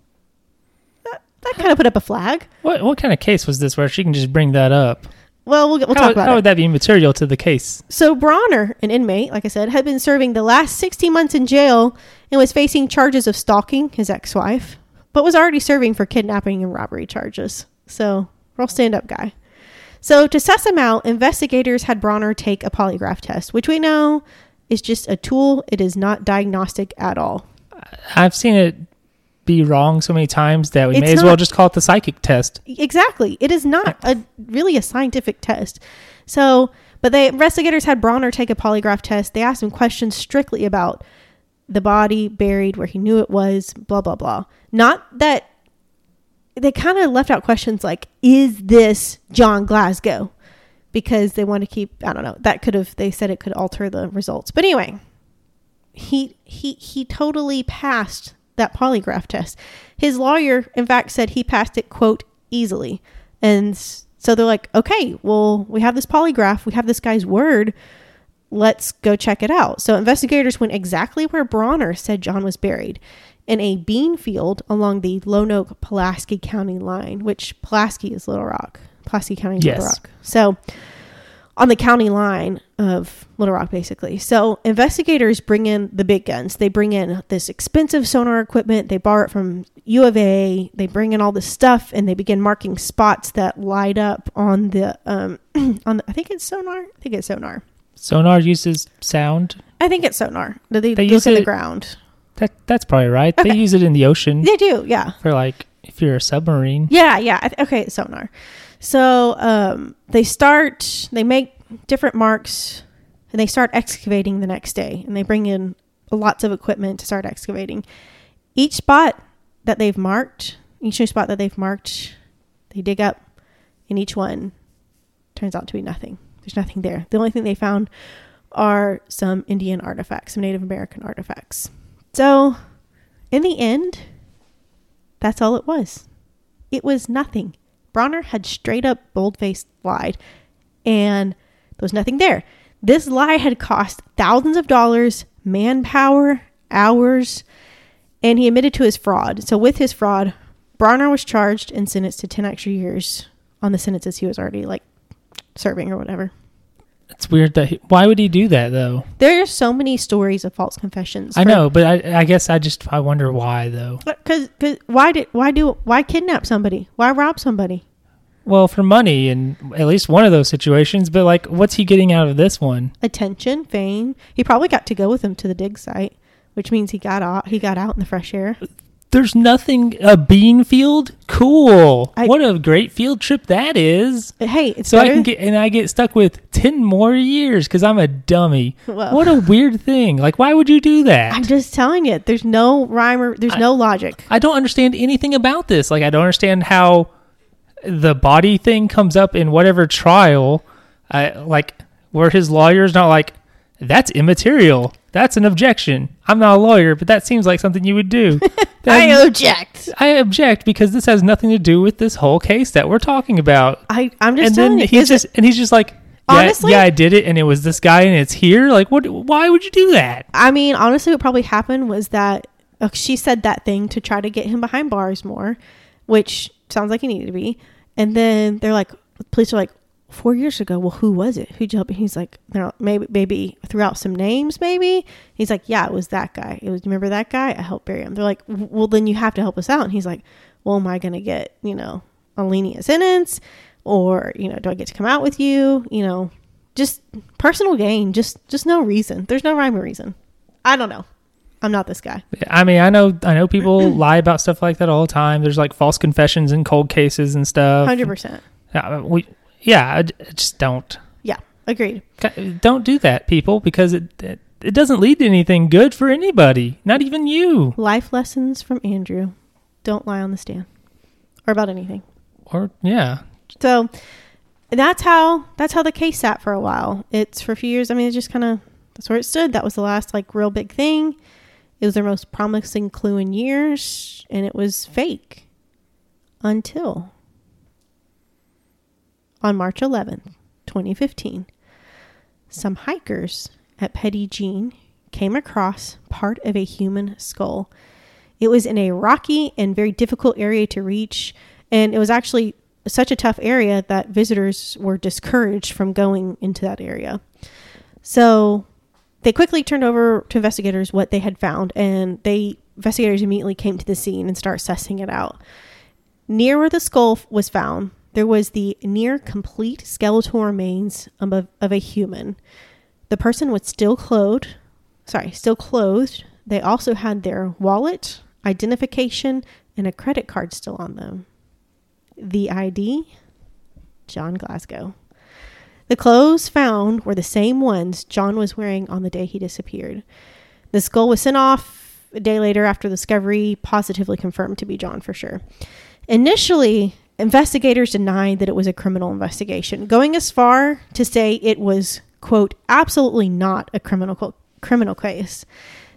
that, that kind of put up a flag. What what kind of case was this where she can just bring that up? Well, we'll, we'll how, talk about that. how it. would that be material to the case? So Bronner, an inmate, like I said, had been serving the last 16 months in jail and was facing charges of stalking his ex-wife, but was already serving for kidnapping and robbery charges. So, real stand-up guy. So, to suss him out, investigators had Bronner take a polygraph test, which we know is just a tool. It is not diagnostic at all. I've seen it be wrong so many times that we It's may as well just call it the psychic test. Exactly. It is not a really a scientific test. So, but the investigators had Bronner take a polygraph test. They asked him questions strictly about the body buried where he knew it was, blah blah blah. Not that they kind of left out questions like is this John Glasgow? Because they want to keep I don't know. That could have they said it could alter the results. But anyway, he he he totally passed that polygraph test. His lawyer, in fact, said he passed it quote easily, and so they're like, okay, well, we have this polygraph, we have this guy's word. Let's go check it out. So investigators went exactly where Bronner said John was buried, in a bean field along the Lonoke Pulaski County line, which Pulaski is Little Rock. Pulaski County is Little Rock. So on the county line of Little Rock, basically. So investigators bring in the big guns. They bring in this expensive sonar equipment. They borrow it from U of A. They bring in all this stuff, and they begin marking spots that light up on the um on the, I think it's sonar. I think it's sonar. Sonar uses sound. I think it's sonar. They, they, They look use in the ground. That that's probably right. They use it in the ocean They do, yeah. for like if you're a submarine. Yeah, yeah. Okay, sonar. So um, they start, they make different marks, and they start excavating the next day. And they bring in lots of equipment to start excavating. Each spot that they've marked, each new spot that they've marked, they dig up, and each one turns out to be nothing. There's nothing there. The only thing they found are some Indian artifacts, some Native American artifacts. So, in the end, that's all it was. It was nothing. Bronner had straight up bold faced lied, and there was nothing there. This lie had cost thousands of dollars, manpower, hours, and he admitted to his fraud. So, with his fraud, Bronner was charged and sentenced to 10 extra years on the sentences he was already like serving or whatever. It's weird that he, why would he do that though? There are so many stories of false confessions. I for- know, but I, I guess I just I wonder why though. Because why did why do why kidnap somebody? Why rob somebody? Well, for money in at least one of those situations, but like, what's he getting out of this one? attention, fame. He probably got to go with him to the dig site, which means he got out. He got out in the fresh air. There's nothing. A bean field, cool. I- what a great field trip that is. Uh, hey, it's So I can get and I get stuck with ten more years because I'm a dummy. Well, What a weird thing. Like, why would you do that? I'm just telling you, there's no rhyme or there's I- no logic. I don't understand anything about this. Like, I don't understand how the body thing comes up in whatever trial. I like where his lawyer's not like that's immaterial. That's an objection. I'm not a lawyer, but that seems like something you would do. I object. I object because this has nothing to do with this whole case that we're talking about. I I'm just and telling then you. he's is it- just and he's just like, yeah, Honestly? yeah, I did it, and it was this guy, and it's here. Like, what? Why would you do that? I mean, honestly, what probably happened was that uh, she said that thing to try to get him behind bars more, which sounds like he needed to be. And then they're like, the police are like, four years ago. Well, who was it? Who'd you help? And he's like, they're maybe maybe threw out some names. Maybe he's like, yeah, it was that guy. It was remember that guy? I helped bury him. They're like, well, then you have to help us out. And he's like, well, am I gonna get you know a lenient sentence, or you know, do I get to come out with you? You know, just personal gain. Just just no reason. There's no rhyme or reason. I don't know. I'm not this guy. I mean, I know, I know people lie about stuff like that all the time. There's like false confessions in cold cases and stuff. Hundred percent. Yeah, we, yeah, I, just don't, Yeah, agreed. don't do that, people, because it, it it doesn't lead to anything good for anybody, not even you. Life lessons from Andrew. Don't lie on the stand or about anything. Or yeah, So that's how that's how the case sat for a while. It's for a few years. I mean, it just kind of that's where it stood. That was the last like real big thing. It was their most promising clue in years, and it was fake until on March 11th, 2015, some hikers at Petit Jean came across part of a human skull. It was in a rocky and very difficult area to reach, and it was actually such a tough area that visitors were discouraged from going into that area. So they quickly turned over to investigators what they had found, and they investigators immediately came to the scene and start sussing it out. Near where the skull was found, there was the near complete skeletal remains of a, of a human. The person was still clothed, sorry, still clothed. They also had their wallet, identification, and a credit card still on them. The ID, John Glasgow. The clothes found were the same ones John was wearing on the day he disappeared. The skull was sent off a day later after discovery, positively confirmed to be John for sure. Initially, investigators denied that it was a criminal investigation, going as far to say it was, quote, absolutely not a criminal criminal case.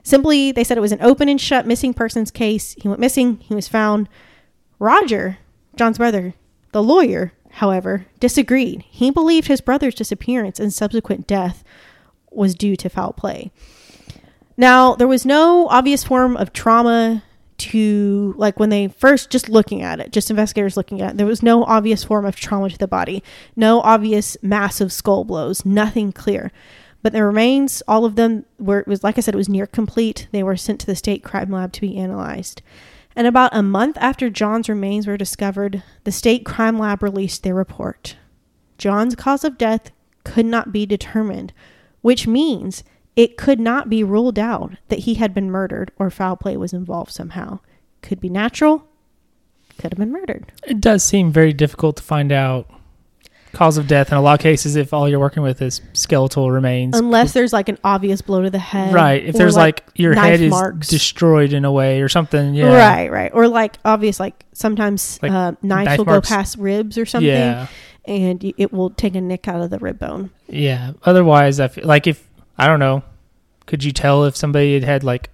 Simply, they said it was an open and shut missing persons case. He went missing, he was found. Roger, John's brother, the lawyer, however, disagreed. He believed his brother's disappearance and subsequent death was due to foul play. Now, there was no obvious form of trauma to, like, when they first just looking at it, just investigators looking at it, there was no obvious form of trauma to the body, no obvious massive skull blows, nothing clear. But the remains, all of them were, it was like I said, it was near complete. They were sent to the state crime lab to be analyzed. And about a month after John's remains were discovered, the state crime lab released their report. John's cause of death could not be determined, which means it could not be ruled out that he had been murdered or foul play was involved somehow. Could be natural, could have been murdered. It does seem very difficult to find out cause of death in a lot of cases if all you're working with is skeletal remains. Unless there's like an obvious blow to the head. Right. If there's like, your knife head marks. is destroyed in a way or something. Yeah. Right, right. Or like obvious, like sometimes Like uh, knives knife will marks. go past ribs or something, Yeah. and it will take a nick out of the rib bone. Yeah. Otherwise, I feel like if, I don't know, could you tell if somebody had had like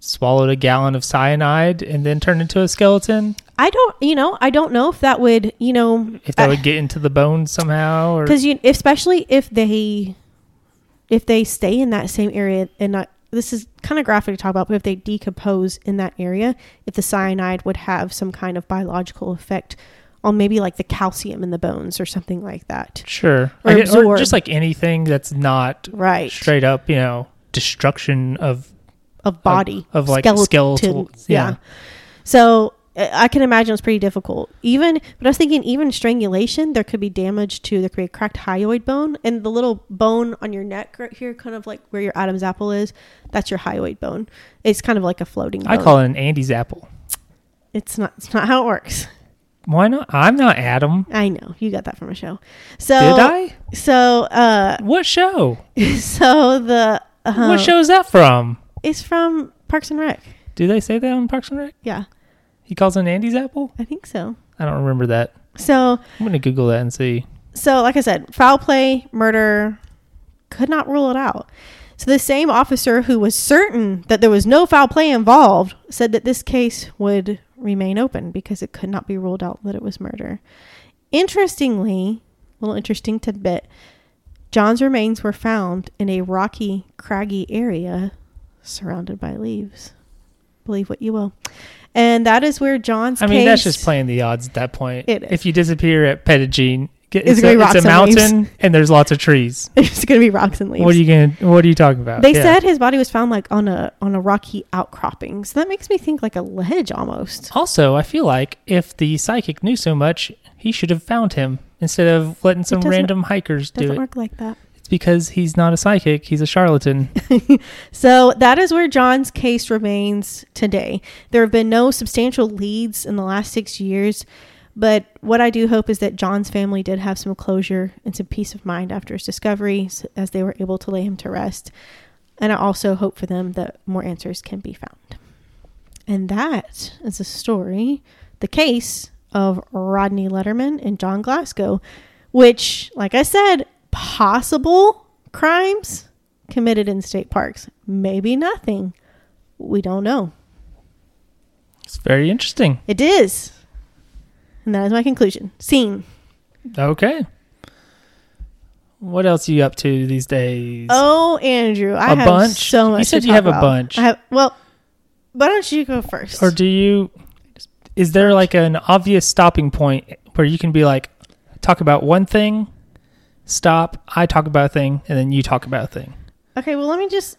swallowed a gallon of cyanide and then turned into a skeleton? I don't, you know, I don't know if that would, you know, If that would get into the bones somehow or. because you, especially if they, if they stay in that same area and not. This is kind of graphic to talk about, but if they decompose in that area, if the cyanide would have some kind of biological effect on maybe like the calcium in the bones or something like that. Sure. Or get- or just like anything that's not Right. straight up, you know, destruction of Of body. of like skeleton. skeletal. Yeah. So uh, I can imagine it's pretty difficult. Even, but I was thinking, even strangulation, there could be damage to there could be a cracked hyoid bone, and the little bone on your neck right here, kind of like where your Adam's apple is, that's your hyoid bone. It's kind of like a floating. Bone. I call it an Andy's apple. It's not. It's not how it works. Why not? I'm not Adam. I know you got that from a show. So Did I? So uh, What show? so the uh, what show is that from? It's from Parks and Rec. Do they say that on Parks and Rec? Yeah, He calls it an Andy's apple? I think so. I don't remember that. So I'm going to Google that and see. so like I said, foul play, murder, could not rule it out. So the same officer who was certain that there was no foul play involved said that this case would remain open because it could not be ruled out that it was murder. Interestingly, a little interesting tidbit, John's remains were found in a rocky, craggy area surrounded by leaves. Believe what you will. And that is where John's I mean, that's case- just playing the odds at that point. It is. If you disappear at Pettigene, it's, It's a, gonna be it's a rocks and leaves. mountain and there's lots of trees. It's going to be rocks and leaves. What are you to what are you talking about? They Yeah. said his body was found like on a on a rocky outcropping. So that makes me think like a ledge almost. Also, I feel like if the psychic knew so much, he should have found him instead of letting some doesn't- random hikers do Doesn't it. work like that. It's because he's not a psychic, he's a charlatan. So that is where John's case remains today. There have been no substantial leads in the last six years, but what I do hope is that John's family did have some closure and some peace of mind after his discovery as they were able to lay him to rest. And I also hope for them that more answers can be found. And that is the story, the case of Rodney Letterman and John Glasgow, which, like I said, possible crimes committed in state parks. Maybe nothing. We don't know. It's very interesting. It is. And that is my conclusion. Scene. Okay. What else are you up to these days? Oh, Andrew, I A have bunch? so much. You said you have a bunch. I have well, why don't you go first? Or do you? Is there like an obvious stopping point where you can be like, talk about one thing, stop, I talk about a thing, and then you talk about a thing? okay, well, let me just.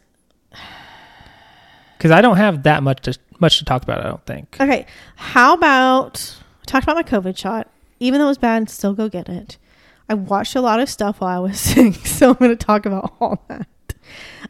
Because I don't have that much to much to talk about. I don't think. Okay, how about talked about my COVID shot? Even though it was bad, still go get it. I watched a lot of stuff while I was sick, so I'm going to talk about all that.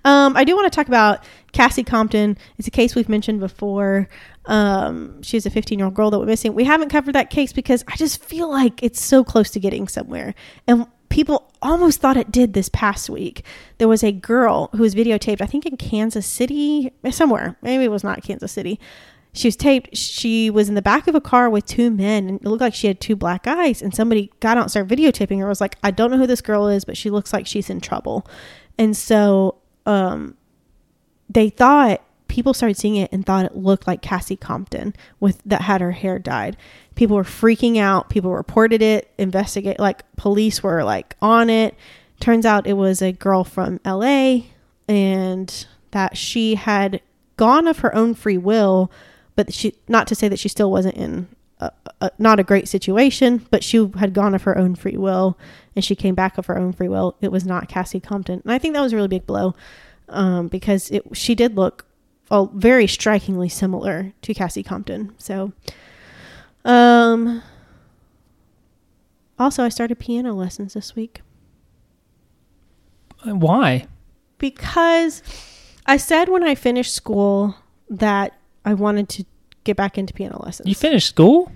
Um, I do want to talk about Cassie Compton. It's a case we've mentioned before. Um, she's a 15 year old girl that went missing. We haven't covered that case because I just feel like it's so close to getting somewhere. And people almost thought it did this past week. There was a girl who was videotaped, I think in Kansas City, somewhere. Maybe it was not Kansas City. She was taped. She was in the back of a car with two men, and it looked like she had two black eyes. And somebody got out and started videotaping her. Was like, I don't know who this girl is, but she looks like she's in trouble. And so, um, they thought people started seeing it and thought it looked like Cassie Compton with that had her hair dyed. People were freaking out. People reported it. Investigate like police were like on it. Turns out it was a girl from LA and that she had gone of her own free will, but she not to say that she still wasn't in a, a, not a great situation, but she had gone of her own free will and she came back of her own free will. It was not Cassie Compton. And I think that was a really big blow um, because it she did look well, very strikingly similar to Cassie Compton. So, um, also I started piano lessons this week Why? because I said when I finished school that I wanted to get back into piano lessons. You finished school?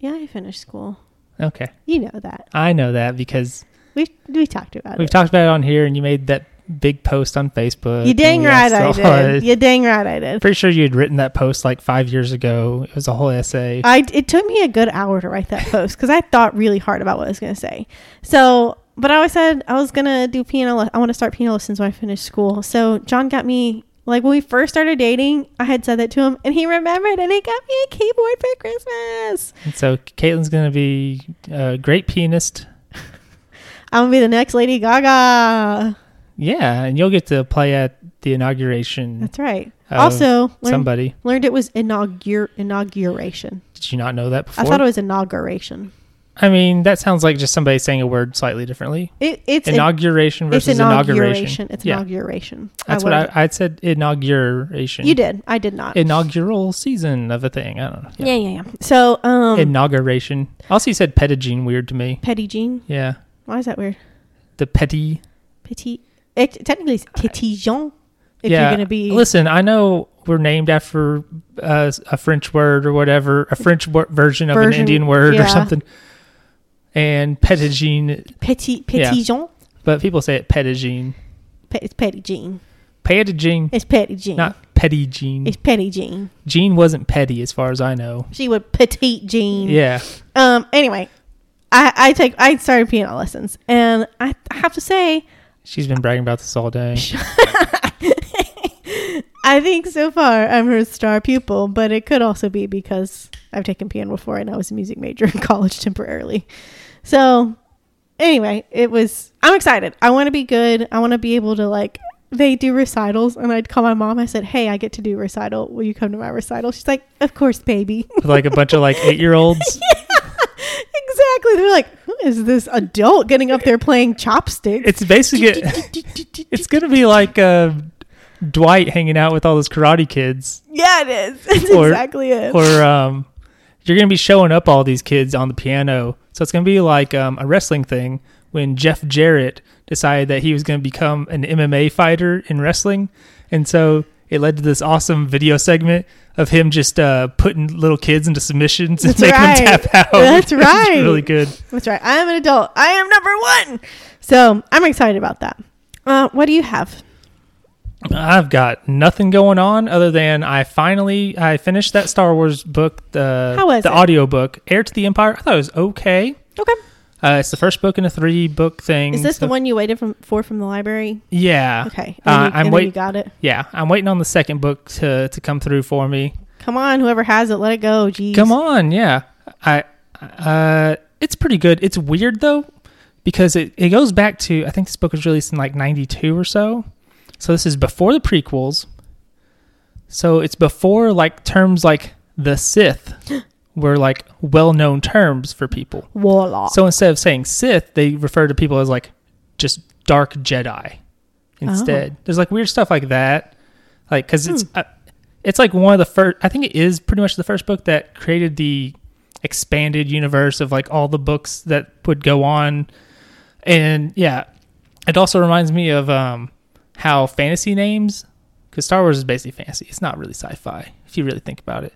yeah, I finished school. Okay, You know that I know that because we we talked about it. we've talked about it on here, and you made that big post on Facebook. You dang right I did. it. You dang right I did. Pretty sure you had written that post like five years ago. It was a whole essay. I it took me a good hour to write that post because I thought really hard about what I was going to say. So, but I always said I was going to do piano. I want to start piano lessons when I finish school. So John got me like when we first started dating. I had said that to him, and he remembered, and he got me a keyboard for Christmas. And so Caitlin's going to be a great pianist. I'm gonna be the next Lady Gaga. Yeah, and you'll get to play at the inauguration. That's right. also, learned, somebody. learned it was inaugur- inauguration. Did you not know that before? I thought it was inauguration. I mean, that sounds like just somebody saying a word slightly differently. It, it's in- Inauguration it's versus inauguration. It's Yeah. inauguration. That's what I, I said. Inauguration. You did. I did not. Inaugural season of a thing. I don't know. yeah, yeah, yeah. So, um, Inauguration. Also, you said pettigene weird to me. Jean. Yeah. Why is that weird? The petty. Petit. It technically it's Petit Jean. If yeah. you're gonna be Listen, I know we're named after uh, a French word or whatever, a French wor- version of an Indian word or something. And pettigene, Petit Petit. Jean. but people say it pettigene. Pe- it's Petit Jean. Pettigene, It's Petit Jean. not jean It's Petit Jean. Jean wasn't petty as far as I know. She would petite Jean. Yeah. Um. Anyway, I I take I started piano lessons, and I have to say, She's been bragging about this all day. I think so far I'm her star pupil, but it could also be because I've taken piano before and I was a music major in college temporarily. So, anyway, it was. I'm excited. I want to be good. I want to be able to like. They do recitals, and I'd call my mom. I said, "Hey, I get to do recital. Will you come to my recital?" She's like, "Of course, baby." Like a bunch of like eight year olds. exactly. They're like, "Who is this adult getting up there playing chopsticks?" It's basically, it's going to be like uh, Dwight hanging out with all those karate kids. yeah, it is. It's Or- exactly it. or um, you're gonna be showing up all these kids on the piano. So it's gonna be like um, a wrestling thing when Jeff Jarrett decided that he was gonna become an MMA fighter in wrestling, and so it led to this awesome video segment of him just uh, putting little kids into submissions and making right. them tap out. That's right. really good. That's right. I am an adult. I am number one. So I'm excited about that. Uh, what do you have? I've got nothing going on other than I finally I finished that Star Wars book, the How was the it? audio book, Heir to the Empire. I thought it was okay. Okay. Uh, it's the first book in a three book thing. Is this so- the one you waited from, for from the library? Yeah. Okay. Uh, you, I'm and then wait- you got it. Yeah, I'm waiting on the second book to to come through for me. Come on, whoever has it, let it go. Jeez. Come on, yeah. I uh it's pretty good. It's weird though because it it goes back to I think this book was released in like 92 or so. So this is before the prequels. So it's before like terms like the Sith were like well-known terms for people. Warlock. So instead of saying Sith, they refer to people as like just dark Jedi instead. There's like weird stuff like that, like because it's uh, it's like one of the first. I think it is pretty much the first book that created the expanded universe of like all the books that would go on, and yeah, it also reminds me of um how fantasy names because Star Wars is basically fantasy. It's not really sci-fi if you really think about it,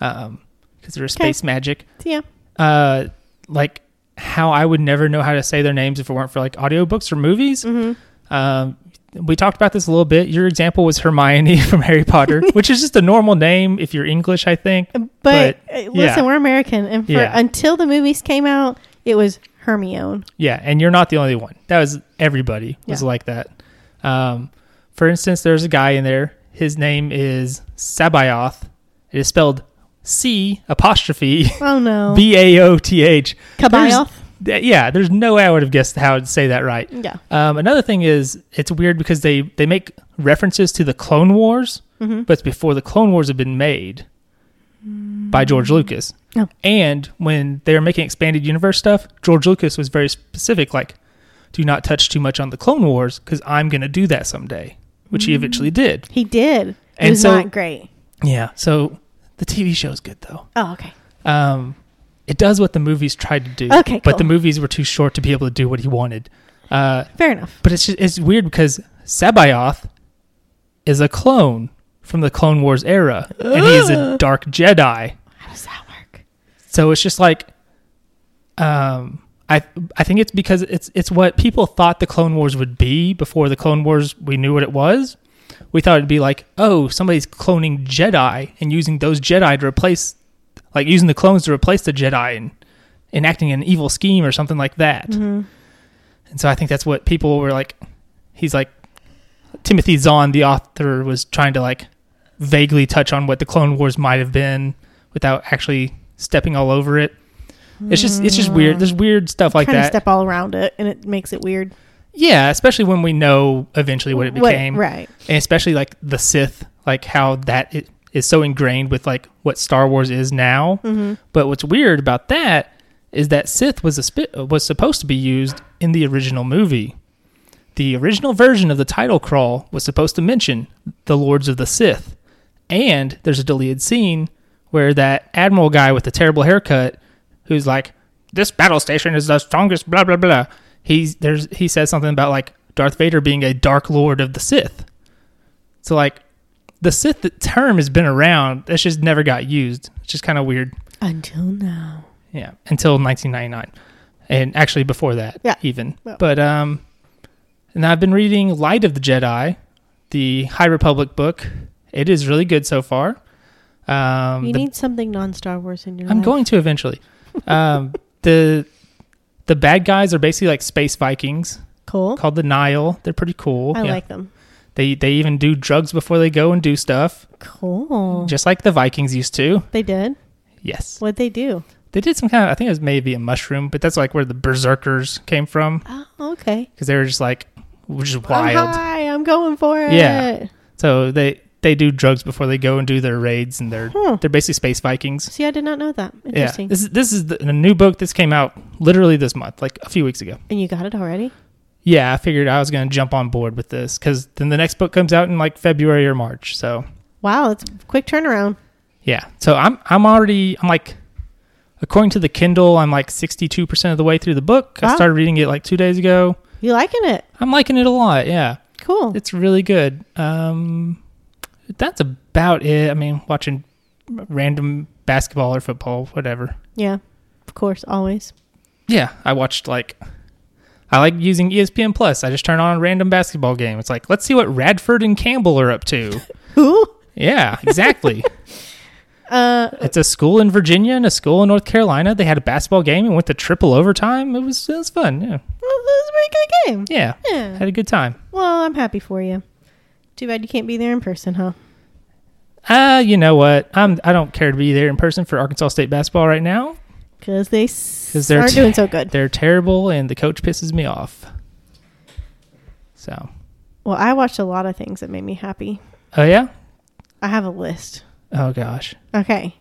um because there's Okay. space magic yeah. uh like how I would never know how to say their names if it weren't for like audiobooks or movies. Mm-hmm. Um we talked about this a little bit. Your example was Hermione from Harry Potter, which is just a normal name if you're English, I think. But, But, uh, yeah. listen, we're American, and for Yeah. until the movies came out, it was Hermione. Yeah, and you're not the only one. That was everybody was Yeah. like that. Um for instance, there's a guy in there. His name is C'baoth. It is spelled C apostrophe Oh no, B A O T H. Caballoth. Th- Yeah, there's no way I would have guessed how to say that right. Yeah. Um, another thing is it's weird because they they make references to the Clone Wars, Mm-hmm. but it's before the Clone Wars have been made by George Lucas. Oh. And when they were making expanded universe stuff, George Lucas was very specific, like, do not touch too much on the Clone Wars because I'm going to do that someday, which he eventually did. He did. It And was so- not great. Yeah. So the TV show is good though. Oh, okay. Um, it does what the movies tried to do. Okay, But the movies were too short to be able to do what he wanted. Uh, Fair enough. but it's just, it's weird because C'baoth is a clone from the Clone Wars era, and he is a dark Jedi. How does that work? So it's just like, um, I I think it's because it's it's what people thought the Clone Wars would be before the Clone Wars we knew what it was. We thought it'd be like, oh, somebody's cloning Jedi and using those Jedi to replace, like using the clones to replace the Jedi and enacting an evil scheme or something like that. Mm-hmm. And so I think that's what people were like. He's like Timothy Zahn, the author, was trying to like vaguely touch on what the Clone Wars might have been without actually stepping all over it. It's just it's just weird. There's weird stuff like to that. step all around it, and it makes it weird. yeah, especially when we know eventually what it became, right. and especially like the Sith, like how that is so ingrained with like what Star Wars is now. Mm-hmm. But what's weird about that is that Sith was a spi- was supposed to be used in the original movie. The original version of the title crawl was supposed to mention the Lords of the Sith, and there's a deleted scene where that admiral guy with the terrible haircut, who's like, "This battle station is the strongest," blah blah blah. He's there's he says something about like Darth Vader being a Dark Lord of the Sith. So like, the Sith term has been around. It's just never got used. It's just kind of weird. Until now. Yeah, until 1999, and actually before that, Yeah. even. Yeah. But um, and I've been reading Light of the Jedi, the High Republic book. It is really good so far. Um, You the- need something non-Star Wars in your I'm life. going to eventually. Um, the the bad guys are basically like space Vikings Cool. called the Nihil. They're pretty cool. I Yeah. like them. They they even do drugs before they go and do stuff, Cool. just like the Vikings used to. they did. Yes, What'd they do? they did some kind of. I think it was maybe a mushroom, but that's like where the berserkers came from. Oh, okay. because they were just like just I'm wild. high. I'm going for it. Yeah. So they they do drugs before they go and do their raids, and they're Hmm. they're basically space Vikings. See, I did not know that. Yeah, Interesting. this is this is the, a new book. This came out literally this month, like a few weeks ago. and you got it already? Yeah, I figured I was going to jump on board with this because then the next book comes out in like February or March. So Wow, it's a quick turnaround. yeah, so I'm I'm already I'm like according to the Kindle, I'm like 62 percent of the way through the book. I started reading it like two days ago. You liking it? I'm liking it a lot. Yeah. Cool. It's really good. Um, that's about it. I mean, watching random basketball or football, whatever. yeah, of course, always. Yeah, I watched like I like using ESPN Plus. I just turn on a random basketball game. It's like, let's see what Radford and Campbell are up to. Who? yeah, exactly. Uh, it's a school in Virginia and a school in North Carolina. They had a basketball game and went to triple overtime. It was it was fun. Yeah, well, that was a pretty good game. yeah, Yeah. had a good time. Well, I'm happy for you. Too bad you can't be there in person, huh? Uh, you know what? I'm I don't care to be there in person for Arkansas State basketball right now. Because they 'Cause they're aren't t- doing so good. They're terrible, and the coach pisses me off. So, Well, I watched a lot of things that made me happy. oh yeah, I have a list. Oh gosh, Okay.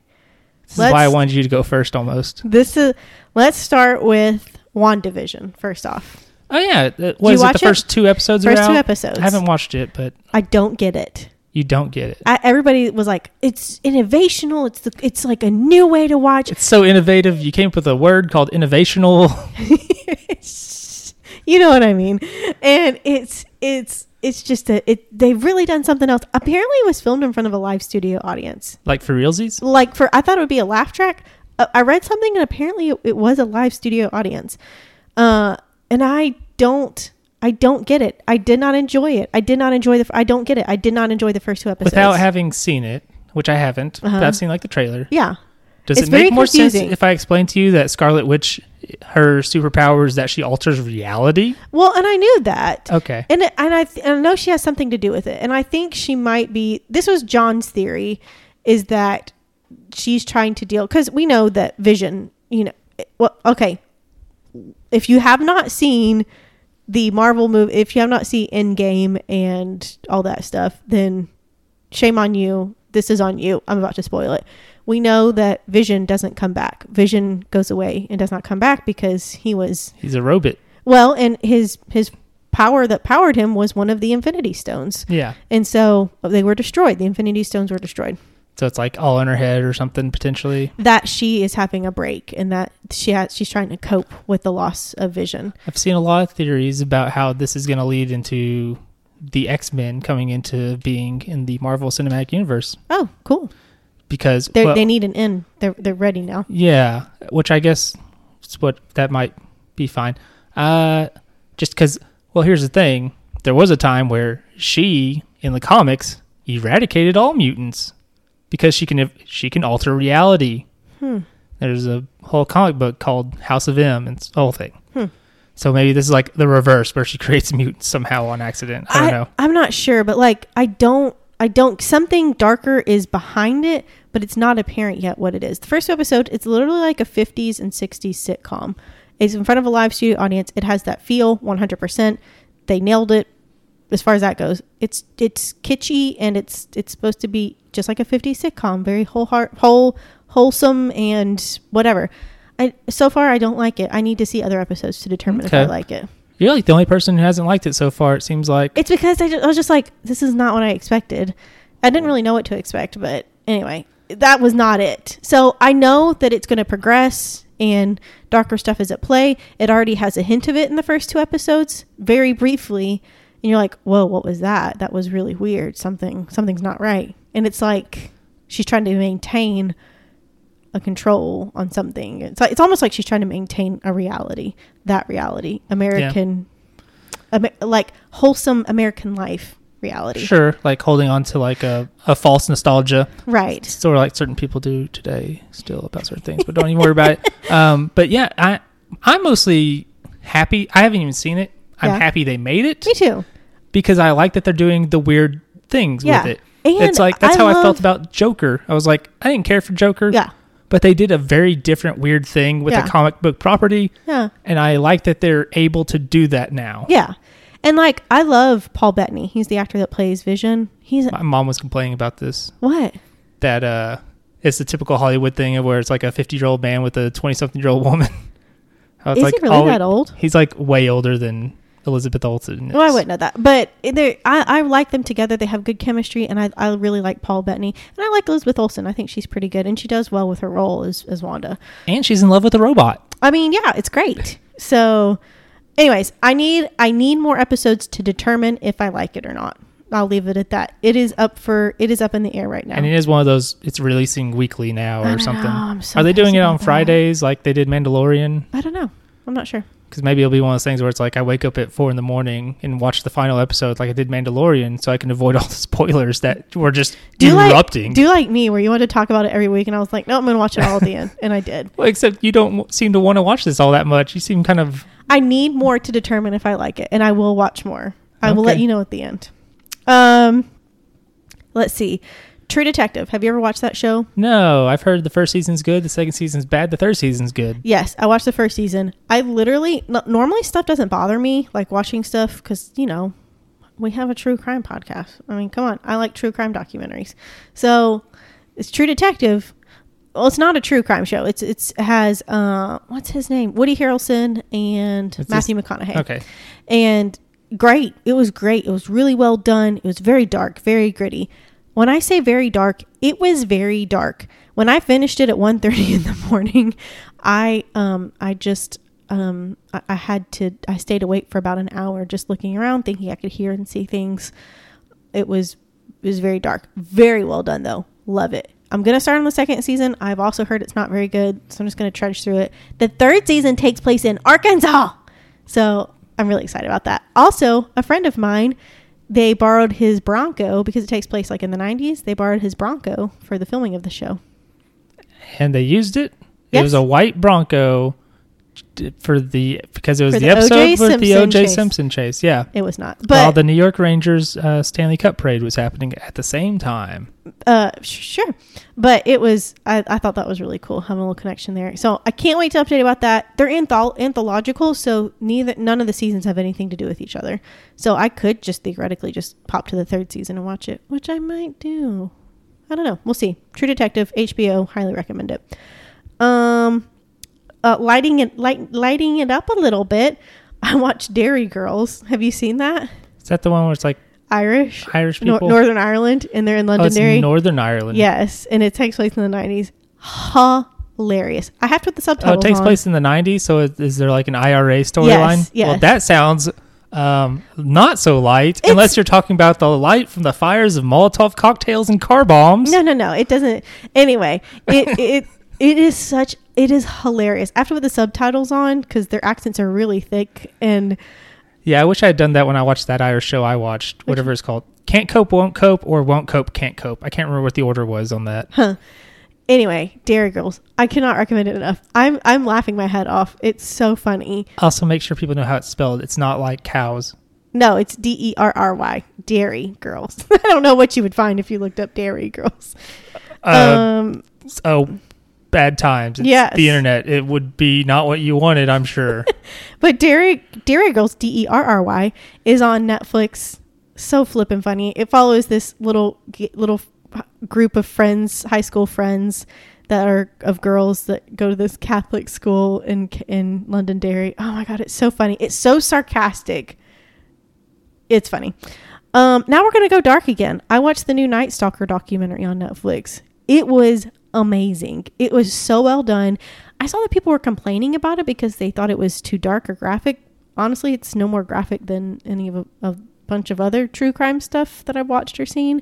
this is why I wanted you to go first. Almost. This is let's start with WandaVision first off. Oh yeah, what is it? The it? first two episodes First two episodes. I haven't watched it, but I don't get it. you don't get it. I, everybody was like, "It's innovational. It's the, it's like a new way to watch." It's so innovative. You came up with a word called innovational. you know what I mean? And it's it's it's just a it. They've really done something else. Apparently, it was filmed in front of a live studio audience. like for realsies. Like for I thought it would be a laugh track. Uh, I read something and apparently it, it was a live studio audience. Uh, and I don't. I don't get it. I did not enjoy it. I did not enjoy the. I don't get it. I did not enjoy the first two episodes. Without having seen it, which I haven't, Uh-huh. but I've seen like the trailer. yeah, Does It's it make more confusing. sense if I explain to you that Scarlet Witch, her superpower is that she alters reality? Well, and I knew that. Okay. And and I th- and I know she has something to do with it. And I think she might be. This was John's theory, is that she's trying to deal because we know that Vision. You know, well, okay. If you have not seen the Marvel movie, if you have not seen Endgame and all that stuff, then shame on you. This is on you. I'm about to spoil it. We know that Vision doesn't come back. Vision goes away and does not come back because he was He's a robot. well, and his his power that powered him was one of the Infinity Stones, Yeah. and so they were destroyed. The Infinity Stones were destroyed. So it's like all in her head or something potentially. That she is having a break, and that she has she's trying to cope with the loss of vision. I've seen a lot of theories about how this is going to lead into the X Men coming into being in the Marvel Cinematic Universe Oh, cool! because They well, they need an end. They're they're ready now. yeah, which I guess is what that might be fine. Uh, just because, well, here's the thing: there was a time where she, in the comics, eradicated all mutants because she can she can alter reality. Hmm. There's a whole comic book called House of M and it's the whole thing. Hmm. So maybe this is like the reverse where she creates mutants somehow on accident. I don't know. I'm not sure, but like I don't I don't something darker is behind it, but it's not apparent yet what it is. The first episode, it's literally like a 50s and 60s sitcom. It's in front of a live studio audience. It has that feel 100%. They nailed it as far as that goes. It's it's kitschy and it's it's supposed to be just like a 50s sitcom, very whole heart whole wholesome and whatever. I so far I don't like it. I need to see other episodes to determine if I like it. You're like the only person who hasn't liked it so far. It seems like. It's because I, ju- I was just like, this is not what I expected. I didn't really know what to expect, but anyway, that was not it. So I know that it's going to progress and darker stuff is at play. It already has a hint of it in the first two episodes, very briefly, and you're like, "Whoa, what was that? That was really weird. Something, something's not right." And it's like she's trying to maintain a control on something. It's like, it's almost like she's trying to maintain a reality, that reality, American, Amer- like wholesome American life reality. Sure, like holding on to like a, a false nostalgia. Right. Sort of like certain people do today still about certain things, but don't even worry about it. Um, but yeah, I I'm mostly happy. I haven't even seen it. I'm Yeah. happy they made it Me too. because I like that they're doing the weird things Yeah. with it. And it's like that's I how I felt about Joker. I was like, I didn't care for Joker, Yeah. but they did a very different weird thing with Yeah. a comic book property, Yeah. and I like that they're able to do that now. Yeah. And like I love Paul Bettany. He's the actor that plays Vision. He's My mom was complaining about this. what? that uh it's the typical Hollywood thing of where it's like a 50 year old man with a 20 something year old woman. How it's Is like, he really oh, that old? He's like way older than Elizabeth Olsen. Well, I wouldn't know that, but I, I like them together. They have good chemistry, and I, I really like Paul Bettany, and I like Elizabeth Olsen. I think she's pretty good, and she does well with her role as as Wanda. And she's in love with a robot. I mean, yeah, it's great. So, anyways, I need I need more episodes to determine if I like it or not. I'll leave it at that. It is up for it is up in the air right now. And it is one of those, it's releasing weekly now or know, something. I'm so Are they doing it on about that. Fridays like they did Mandalorian? I don't know. I'm not sure. Because maybe it'll be one of those things where it's like I wake up at four in the morning and watch the final episode like I did Mandalorian so I can avoid all the spoilers that were just Do like erupting. do like me where you want to talk about it every week, and I was like, no, I'm gonna watch it all at the end, and I did. well, except you don't seem to want to watch this all that much. You seem kind of I need more to determine if I like it, and I will watch more. I will let you know at the end. Um, let's see. True Detective. Have you ever watched that show? No, I've heard the first season's good, the second season's bad, the third season's good. Yes, I watched the first season. I literally n- normally stuff doesn't bother me, like watching stuff, because you know, we have a true crime podcast. I mean, come on. I like true crime documentaries. So it's True Detective. Well, it's not a true crime show. It's it's it has uh what's his name? Woody Harrelson and It's Matthew McConaughey. Okay. And great. It was great. It was really well done. It was very dark, very gritty. When I say very dark, it was very dark. When I finished it at 1:30 in the morning, I um I just um I, I had to I stayed awake for about an hour just looking around thinking I could hear and see things. It was it was very dark. Very well done though. Love it. I'm gonna start on the second season. I've also heard it's not very good, so I'm just gonna trudge through it. The third season takes place in Arkansas. So I'm really excited about that. Also, a friend of mine, they borrowed his Bronco because it takes place like in the 90s. They borrowed his Bronco for the filming of the show. And they used it. It was a white Bronco for the because it was the, the episode O.J. with the O.J. chase. Simpson chase. Yeah. It was not, While but the New York Rangers uh, Stanley Cup parade was happening at the same time. uh, sure. But it was. I, I thought that was really cool having a little connection there. So I can't wait to update about that. They're anthol- anthological, so neither none of the seasons have anything to do with each other. So I could just theoretically just pop to the third season and watch it, which I might do. I don't know. We'll see. True Detective, HBO, highly recommend it. Um, uh, lighting it light, lighting it up a little bit. I watched Derry Girls. Have you seen that? Is that the one where it's like Irish, Irish people? Northern Ireland, and they're in oh, it's Londonderry. Northern Ireland. Yes, and it takes place in the nineties. Hilarious. I have to put the Oh, subtitles. it takes on. place in the 90s. So is, is there like an IRA storyline? Yes, yes. Well, that sounds um, not so light, It's- unless you're talking about the light from the fires of Molotov cocktails and car bombs. No, no, no. It doesn't. Anyway, it it it is such. It is hilarious. I have to put the subtitles on because their accents are really thick and Yeah, I wish I had done that when I watched that Irish show I watched, whatever it's called. Can't cope, won't cope, or won't cope, can't cope. I can't remember what the order was on that. huh. Anyway, Derry Girls. I cannot recommend it enough. I'm I'm laughing my head off. It's so funny. Also, make sure people know how it's spelled. It's not like cows. No, it's D E R R Y. Derry Girls. I don't know what you would find if you looked up Dairy Girls. Uh, um, oh, bad times. It's Yes. the internet. It would be not what you wanted, I'm sure. But Derry Derry Girls D E R R Y is on Netflix. So flippin' funny. It follows this little little group of friends, high school friends that are of girls that go to this Catholic school in in Londonderry. Oh my god, it's so funny. It's so sarcastic. It's funny. Um, now we're gonna go dark again. I watched the new Night Stalker documentary on Netflix. It was amazing. It was so well done. I saw that people were complaining about it because they thought it was too dark or graphic. Honestly, it's no more graphic than any of a, a bunch of other true crime stuff that I've watched or seen.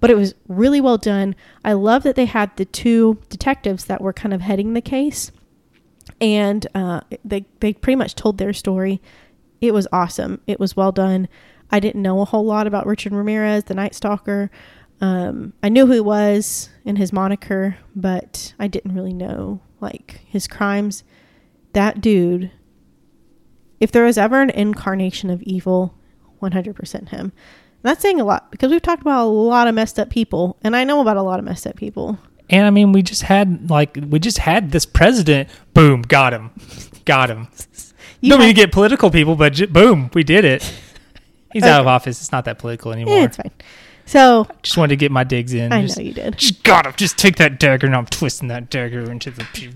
But it was really well done. I love that they had the two detectives that were kind of heading the case, and uh, they they pretty much told their story. It was awesome. It was well done. I didn't know a whole lot about Richard Ramirez, the Night Stalker. Um, I knew who he was and his moniker, but I didn't really know like his crimes. That dude, if there was ever an incarnation of evil, 100% him. That's saying a lot because we've talked about a lot of messed up people, and I know about a lot of messed up people. and I mean, we just had like we just had this president. Boom, got him, got him. You Don't mean to get political, people, but j- boom, we did it. He's out of office. It's not that political anymore. yeah, it's fine. So just wanted to get my digs in. I just, know you did. Just got him. Just take that dagger, and I'm twisting that dagger into the.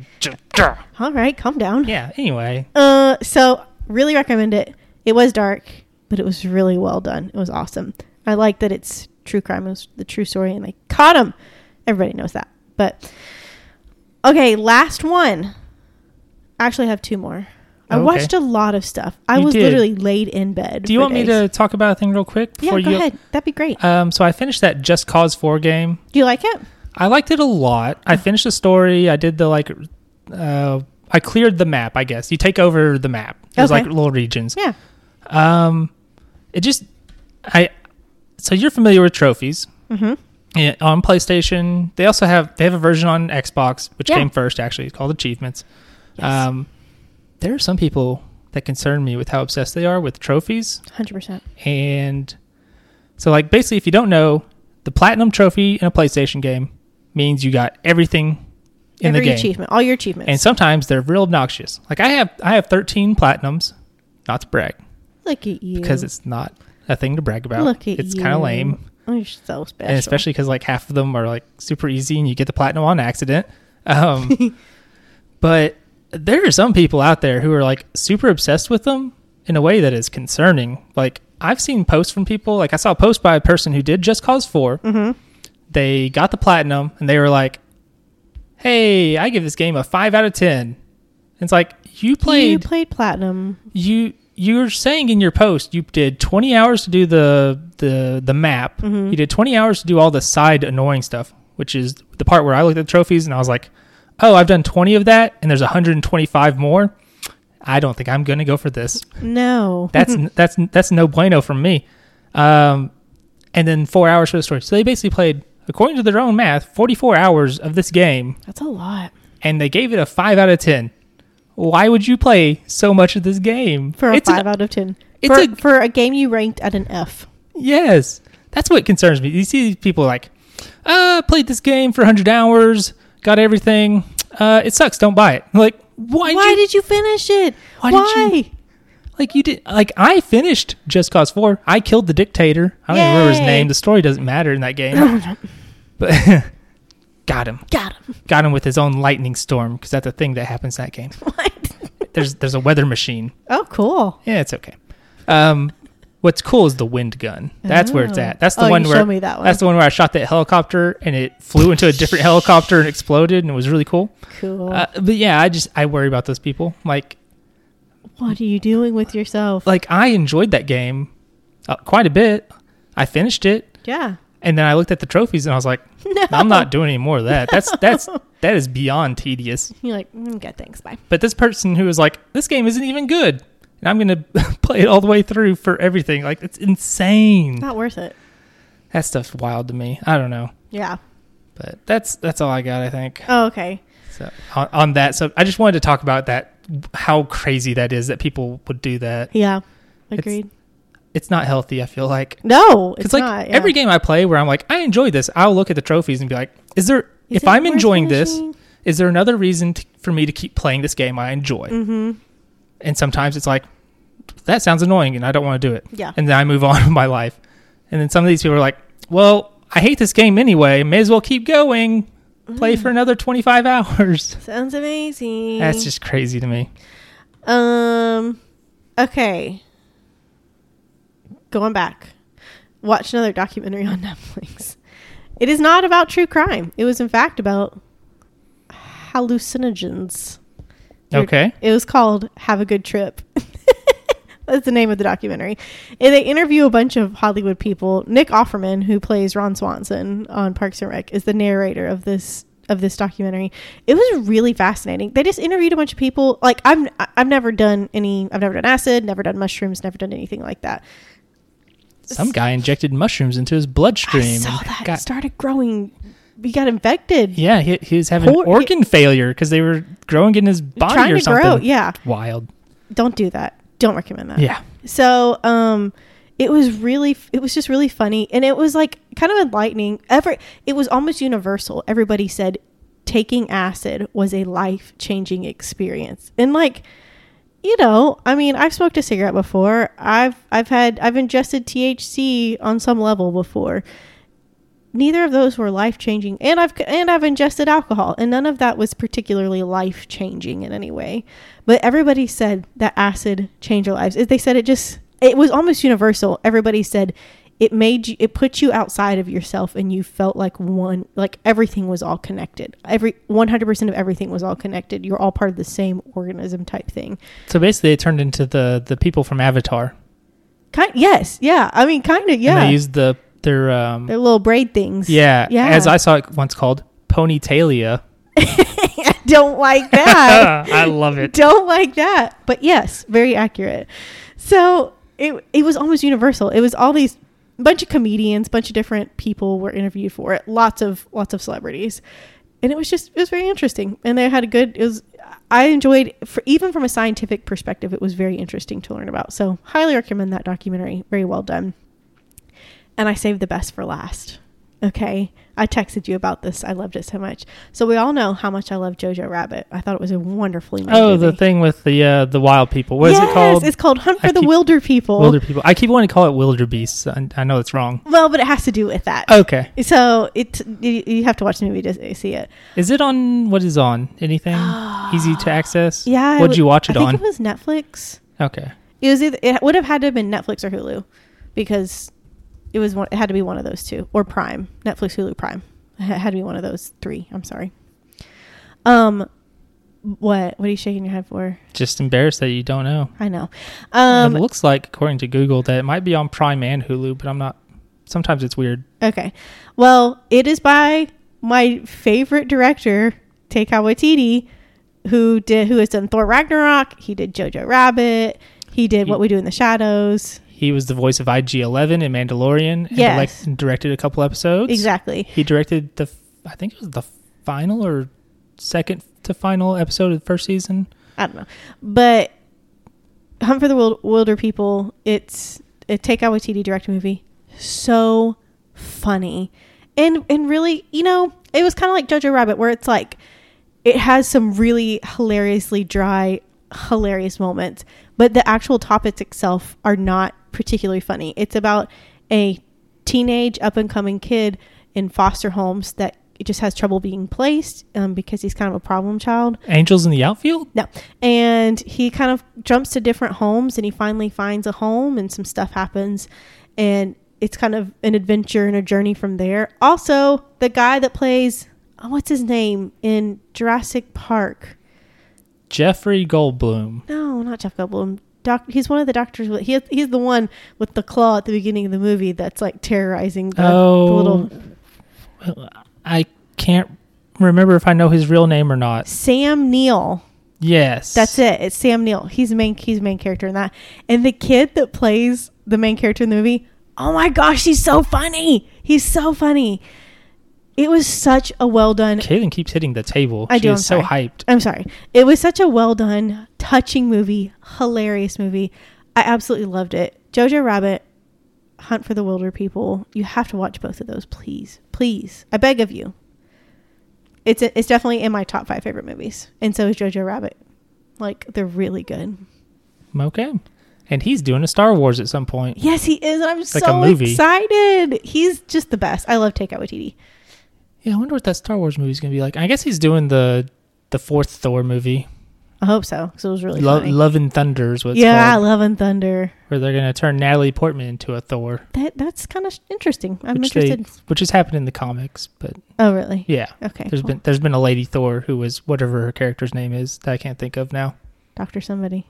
All right, calm down. Yeah. Anyway, Uh, so really recommend it. It was dark, but it was really well done. It was awesome. I like that it's true crime. It was the true story, and they caught him. Everybody knows that. But okay, last one. I actually have two more. I Okay. watched a lot of stuff. I You was did. literally laid in bed. do you want me to talk about a thing real quick Yeah, go you? ahead. That'd be great. Um, so I finished that Just Cause Four game. Do you like it? I liked it a lot. I finished the story. I did the like. Uh, I cleared the map. I guess you take over the map. There's Okay. like little regions. Yeah. Um, it just I. So you're familiar with trophies. Mm-hmm. Yeah, on PlayStation. They also have they have a version on Xbox, which Yeah. came first. Actually, it's called Achievements. Yes. Um, there are some people that concern me with how obsessed they are with trophies, Hundred percent. and so like basically, if you don't know, the platinum trophy in a PlayStation game means you got everything in Every the game, achievement, all your achievements. and sometimes they're real obnoxious. Like I have I have 13 platinums, not to brag Look at you. because it's not a thing to brag about. Look at it's you. kind of lame, Oh, you're so special. and especially because like half of them are like super easy, and you get the platinum on accident. Um, but there are some people out there who are like super obsessed with them in a way that is concerning. Like I've seen posts from people. Like I saw a post by a person who did Just Cause 4 Mhm. They got the platinum, and they were like, "Hey, I give this game a five out of 10. It's like you played You played platinum. you you're saying in your post you did 20 hours to do the the the map Mhm. you did 20 hours to do all the side annoying stuff which is the part where i looked at the trophies and i was like oh i've done 20 of that and there's 125 more i don't think i'm gonna go for this No. that's that's that's no bueno from me um and then four hours for the story so they basically played according to their own math 44 hours of this game That's a lot. and they gave it a 5 out of 10 why would you play so much of this game For a It's an- 5 out of 10. it's for, a- for a game you ranked at an F. Yes. That's what concerns me. You see these people like, uh, played this game for 100 hours, got everything. Uh, it sucks. Don't buy it. Like, why, Why you, did you finish it? Why Why? did like you did like I finished Just Cause 4. I killed the dictator. I don't even remember his name. The story doesn't matter in that game. but got him. Got him. Got him with his own lightning storm because that's a thing that happens in that game. What? There's there's a weather machine. Oh, cool. Yeah, it's okay. Um what's cool is the wind gun. That's where it's Oh. at. That's the Oh, one you where showed me that one. That's the one where I shot that helicopter and it flew into a different helicopter and exploded and it was really cool. Cool. Uh, but yeah, I just I worry about those people. Like what are you doing with yourself? like I enjoyed that game uh, quite a bit. I finished it yeah. and then I looked at the trophies and I was like, No. I'm not doing any more of that. That's that's that is beyond tedious. You're like, mm, okay, thanks. Bye. But this person who was like, this game isn't even good. And I'm going to play it all the way through for everything. Like it's insane. Not worth it. That stuff's wild to me. I don't know. Yeah. But that's that's all I got, I think. Oh, okay. So on, on that, so I just wanted to talk about that, how crazy that is that people would do that. Yeah. Agreed. It's not healthy. I feel like no, it's like not. yeah. every game I play where I'm like I enjoy this, I'll look at the trophies and be like, is there? Is if I'm enjoying this, is there another reason to, for me to keep playing this game I enjoy? Mm-hmm. And sometimes it's like that sounds annoying and I don't want to do it, Yeah. and then I move on with my life. And then some of these people are like, well, I hate this game anyway. May as well keep going. Play Mm. for another 25 hours. Sounds amazing. That's just crazy to me. Um. Okay. Going back, watch another documentary on Netflix. It is not about true crime. It was in fact about hallucinogens. Okay. It was called "Have a Good Trip." That's the name of the documentary. And they interview a bunch of Hollywood people. Nick Offerman, who plays Ron Swanson on Parks and Rec, is the narrator of this of this documentary. It was really fascinating. They just interviewed a bunch of people. Like I'm, I've never done any. I've never done acid. Never done mushrooms. Never done anything like that. Some guy injected mushrooms into his bloodstream. I saw that. got- started growing. He got infected. yeah, he, he was having organ failure because they were growing in his body trying or to something. grow. Yeah. Wild. Don't do that. Don't recommend that. Yeah. So, um, it was really, it was just really funny, and it was like kind of enlightening. Every, it was almost universal. Everybody said taking acid was a life changing experience, and like, you know, I mean, I've smoked a cigarette before. I've, I've had, I've ingested THC on some level before. Neither of those were life changing, and I've and I've ingested alcohol, and none of that was particularly life changing in any way. But everybody said that acid changed their lives. They said it just it was almost universal. Everybody said it made you it put you outside of yourself and you felt like one like everything was all connected. Every 100% of everything was all connected. You're all part of the same organism type thing. So basically, it turned into the the people from Avatar. Kind yes, yeah. I mean kind of And yeah. they used the their um Their little braid things. yeah, Yeah. as I saw it once called ponytailia. I don't like that. I love it. don't like that. But yes, very accurate. So it it was almost universal. It was all these bunch of comedians, bunch of different people were interviewed for it. Lots of lots of celebrities, and it was just it was very interesting. And they had a good. It was I enjoyed for even from a scientific perspective. It was very interesting to learn about. So highly recommend that documentary. Very well done. And I saved the best for last. Okay. I texted you about this. I loved it so much. So we all know how much I love Jojo Rabbit. I thought it was a wonderfully made Oh, movie. the thing with the uh, the wild people. What is yes, it called? It's called Hunt for I the keep- Wilder People. Wilder people. I keep wanting to call it wildebeests. I, I know it's wrong. Well, but it has to do with that. Okay. So it you, you have to watch the movie to see it. Is it on? What is on? Anything easy to access? Yeah. What did you watch it on? I think on? it was Netflix. Okay. It was either, it would have had to have been Netflix or Hulu because it was one, it had to be one of those two or Prime, Netflix, Hulu, Prime. It had to be one of those three. I'm sorry. Um, what what are you shaking your head for? Just embarrassed that you don't know. I know. Um, it looks like, according to Google, that it might be on Prime and Hulu, but I'm not. Sometimes it's weird. okay. Well, it is by my favorite director, Taika Waititi, who did who has done Thor Ragnarok. He did Jojo Rabbit. He did He- What We Do in the Shadows. He was the voice of IG-11 in Mandalorian. And Yes. direct- directed a couple episodes. Exactly. He directed the, I think it was the final or second to final episode of the first season. I don't know. But Hunt for the Wil- Wilder People, it's a Taika Waititi direct movie. So funny. And and really, you know, it was kind of like Jojo Rabbit where it's like it has some really hilariously dry hilarious moments, but the actual topics itself are not particularly funny. It's about a teenage up and coming kid in foster homes that just has trouble being placed um, because he's kind of a problem child. Angels in the Outfield? No. And he kind of jumps to different homes and he finally finds a home and some stuff happens and it's kind of an adventure and a journey from there. Also, the guy that plays oh, what's his name in Jurassic Park? Jeffrey Goldblum. No, not Jeff Goldblum. Doc, he's one of the doctors. With, he, he's the one with the claw at the beginning of the movie that's like terrorizing the, the Oh, little I can't remember if I know his real name or not. Sam Neill. Yes. That's it. It's Sam Neill. He's the main he's the main character in that. And the kid that plays the main character in the movie, oh my gosh, he's so funny. He's so funny. It was such a well done Caitlin keeps hitting the table. I she do, is I'm so hyped. I'm sorry. It was such a well done, touching movie, hilarious movie. I absolutely loved it. Jojo Rabbit, Hunt for the Wilder People. You have to watch both of those, please. Please. I beg of you. It's it's definitely in my top 5 favorite movies. And so is Jojo Rabbit. Like they're really good. Okay. And he's doing a Star Wars at some point. Yes, he is. And I'm like so excited. He's just the best. I love Taika Waititi. Yeah, I wonder what that Star Wars movie's gonna be like. I guess he's doing the the fourth Thor movie. I hope so because it was really Lo- funny. Love and Thunder is what yeah, called. Love and Thunder. Where they're gonna turn Natalie Portman into a Thor. That that's kind of interesting. I'm which they- interested. which has happened in the comics, but oh, really? yeah. Okay. There's cool. been there's been a lady Thor who was whatever her character's name is that I can't think of now. Doctor somebody.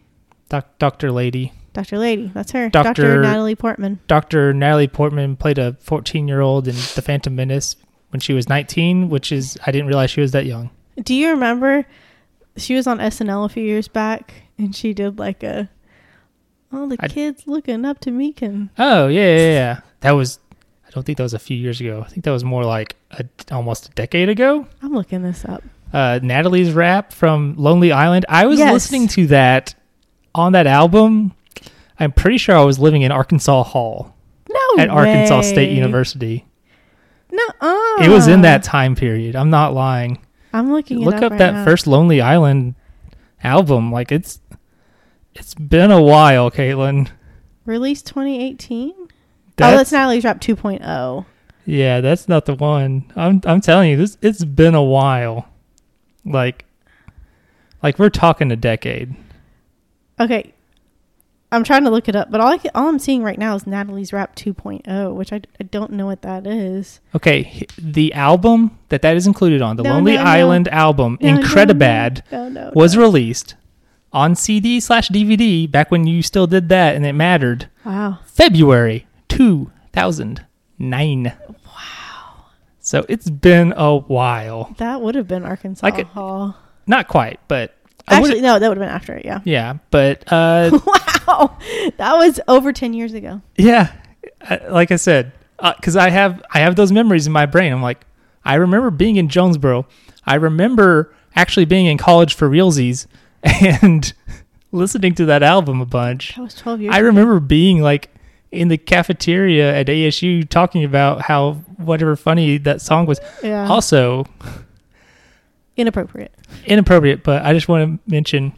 Doc, Doctor Lady. Doctor Lady. That's her. Doctor Natalie Portman. Doctor Natalie Portman played a 14 year old in The Phantom Menace when she was 19, which is I didn't realize she was that young. Do you remember? She was on SNL a few years back, and she did like a. All the I- kids looking up to me can. Oh yeah, yeah, yeah. That was. I don't think that was a few years ago. I think that was more like a, almost a decade ago. I'm looking this up. Uh, Natalie's rap from Lonely Island. I was Yes. listening to that on that album. I'm pretty sure I was living in Arkansas Hall No. at Arkansas State. University. No. It was in that time period. I'm not lying. I'm looking. Look up right that now. first Lonely Island album. Like it's it's been a while, Caitlin. Released 2018. oh, That's, Natalie's oh. 2.0. yeah, that's not the one. I'm I'm telling you, this it's been a while. Like like we're talking a decade. Okay. I'm trying to look it up, but all I can, all I'm seeing right now is Natalie's Rap 2.0, which I, I don't know what that is. Okay, the album that that is included on, the No, Lonely no. Island album, No, no, Incredibad, was released on CD slash DVD back when you still did that and it mattered. wow. February 2009. Wow. So it's been a while. That would have been Arkansas could- Hall. Not quite, but Actually, no, that would have been after it. Yeah. yeah, but uh, wow, that was over ten years ago. yeah, uh, like I said, because I have I have those memories in my brain. I'm like, I remember being in Jonesboro. I remember actually being in college for realsies and listening to that album a bunch. That was twelve years. I remember being like in the cafeteria at ASU talking about how whatever funny that song was. Yeah. Also Inappropriate. inappropriate, but I just want to mention,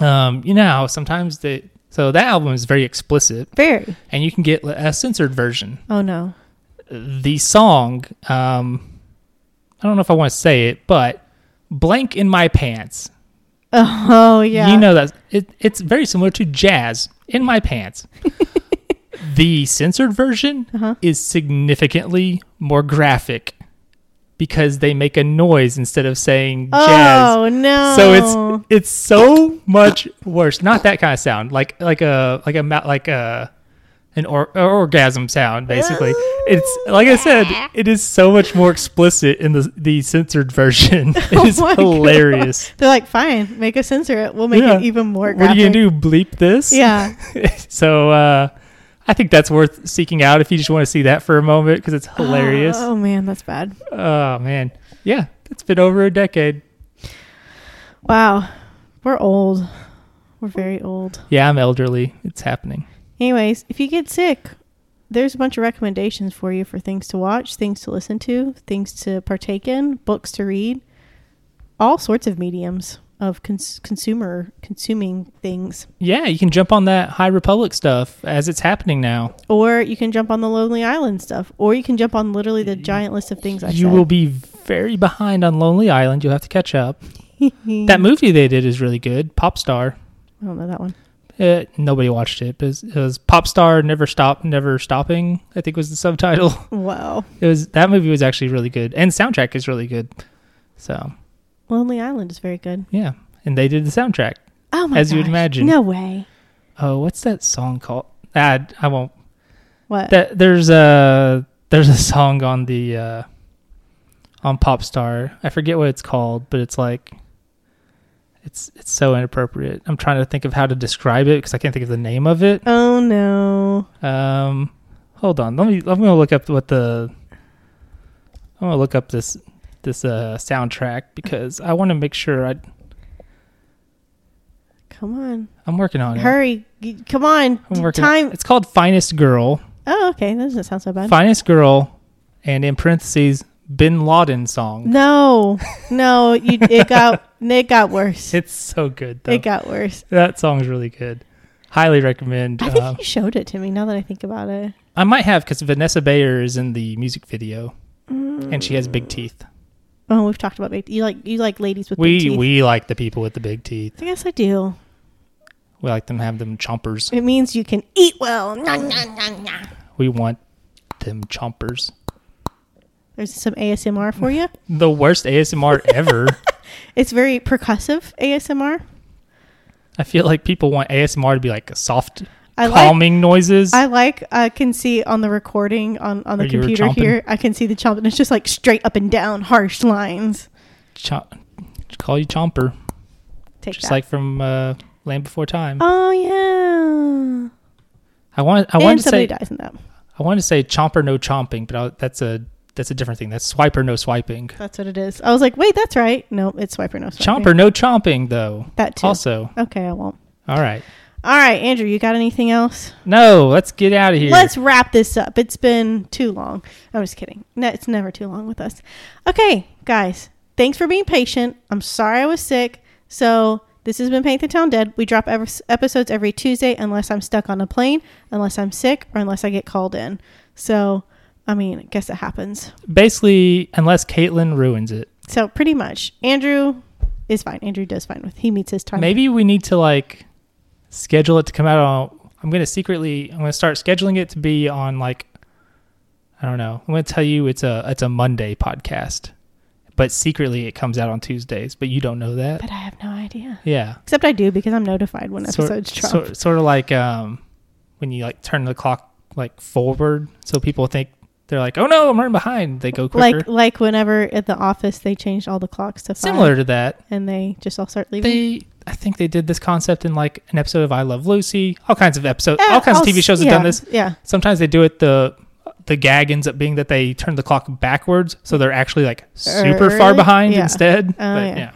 um, you know, sometimes the so that album is very explicit, Very. and you can get a censored version. Oh no. The song, um, I don't know if I want to say it, but "Blank in My Pants." Oh yeah. You know that it, it's very similar to jazz in my pants. the censored version Uh-huh. is significantly more graphic because they make a noise instead of saying jazz. Oh no. So it's it's so much worse. Not that kind of sound, like like a like a like a an or, orgasm sound. Basically, it's like I said, it is so much more explicit in the the censored version. it is Oh hilarious. They're like, fine, make us censor it. We'll make Yeah. it even more. What are you gonna do? Bleep this? Yeah. so uh, I think that's worth seeking out if you just want to see that for a moment because it's hilarious. Oh man, that's bad. Oh man, yeah, it's been over a decade. Wow. We're old. We're very old. Yeah, I'm elderly. It's happening. Anyways, if you get sick, there's a bunch of recommendations for you for things to watch, things to listen to, things to partake in, books to read, all sorts of mediums of cons- consumer consuming things. Yeah, you can jump on that High Republic stuff as it's happening now. Or you can jump on the Lonely Island stuff, or you can jump on literally the giant list of things I you said. will be very behind on Lonely Island. You'll have to catch up. that movie they did is really good. Pop Star. I don't know that one. Uh, nobody watched it, but it was, it was Pop Star Never Stop Never Stopping. I think was the subtitle. Wow. It was that movie was actually really good, and soundtrack is really good. So Lonely Island is very good. yeah, and they did the soundtrack. Oh my As you would imagine. No way. Oh, what's that song called? Ah, I won't. What? That there's a there's a song on the uh, on Popstar. I forget what it's called, but it's like it's it's so inappropriate. I'm trying to think of how to describe it because I can't think of the name of it. oh no. Um, hold on. Let me. I'm gonna look up what the. I'm gonna look up this this uh soundtrack because I want to make sure I. Come on. I'm working on it. Hurry. Come on. I'm working. Time. It's called Finest Girl. Oh, okay. That doesn't sound so bad. Finest Girl, and in parentheses, Bin Laden song. No. No, you it got it got worse. It's so good though. It got worse. that song's really good. Highly recommend. I think Uh, you showed it to me now that I think about it. I might have because Vanessa Bayer is in the music video, and she has big teeth. Oh, we've talked about big you like you like ladies with big We teeth. we like the people with the big teeth. I guess I do. We like them have them chompers. It means you can eat well. Nah, nah, nah. We want them chompers. There's some ASMR for you. The worst ASMR ever. It's very percussive ASMR. I feel like people want ASMR to be like a soft, I like calming noises. I like I can see on the recording on on the Or computer here. I can see the chomp and it's just like straight up and down harsh lines. Cho- call you chomper, Take just that. like from uh, Land Before Time. oh yeah. I want. I wanted to somebody say. dies in that. I want to say chomper no chomping, but I, that's a that's a different thing. That's swiper no swiping. That's what it is. I was like, wait, that's right. No, it's swiper no swiping. Chomper no chomping though. That too. Also, Okay, I won't. all right. All right, Andrew, you got anything else? No, let's get out of here. Let's wrap this up. It's been too long. I'm just kidding. No, it's never too long with us. Okay, guys, thanks for being patient. I'm sorry I was sick. So this has been Paint the Town Dead. We drop episodes every Tuesday unless I'm stuck on a plane, unless I'm sick, or unless I get called in. So, I mean, I guess it happens. basically unless Caitlin ruins it. So pretty much, Andrew is fine. Andrew does fine with. He meets his time. Maybe we need to like schedule it to come out on. I'm gonna secretly. I'm gonna start scheduling it to be on like. I don't know. I'm gonna tell you it's a it's a Monday podcast, but secretly it comes out on Tuesdays. But you don't know that. but I have no idea. Yeah. Except I do because I'm notified when Sort- episodes drop. sort, sort of like um when you like turn the clock like forward, so people think they're like, oh no, I'm running behind. They go quicker. like like whenever at the office they changed all the clocks to five, Similar to that. and they just all start leaving. They, I think they did this concept in like an episode of I Love Lucy. All kinds of episodes, Eh, all kinds of I'll TV s- shows have yeah, done this. Yeah, Sometimes they do it the the gag ends up being that they turn the clock backwards, so they're actually like super far behind Yeah. instead. Oh, but yeah.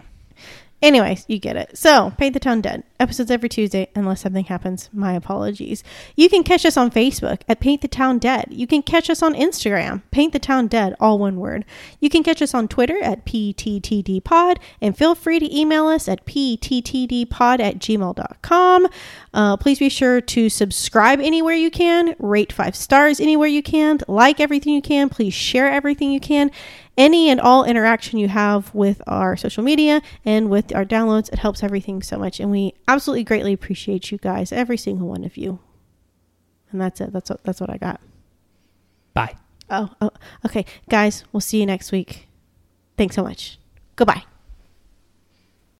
Anyways, you get it. So, Paint the Town Dead. episodes every Tuesday unless something happens. My apologies. You can catch us on Facebook at Paint the Town Dead. You can catch us on Instagram, Paint the Town Dead, all one word. You can catch us on Twitter at PTTDpod, and feel free to email us at PTTDpod at gmail.com. Uh, please be sure to subscribe anywhere you can, rate five stars anywhere you can, like everything you can, please share everything you can any and all interaction you have with our social media and with our downloads. It helps everything so much. And we absolutely greatly appreciate you guys, every single one of you. And that's it. That's what, that's what I got. Bye. Oh, oh, okay. Guys, we'll see you next week. Thanks so much. Goodbye.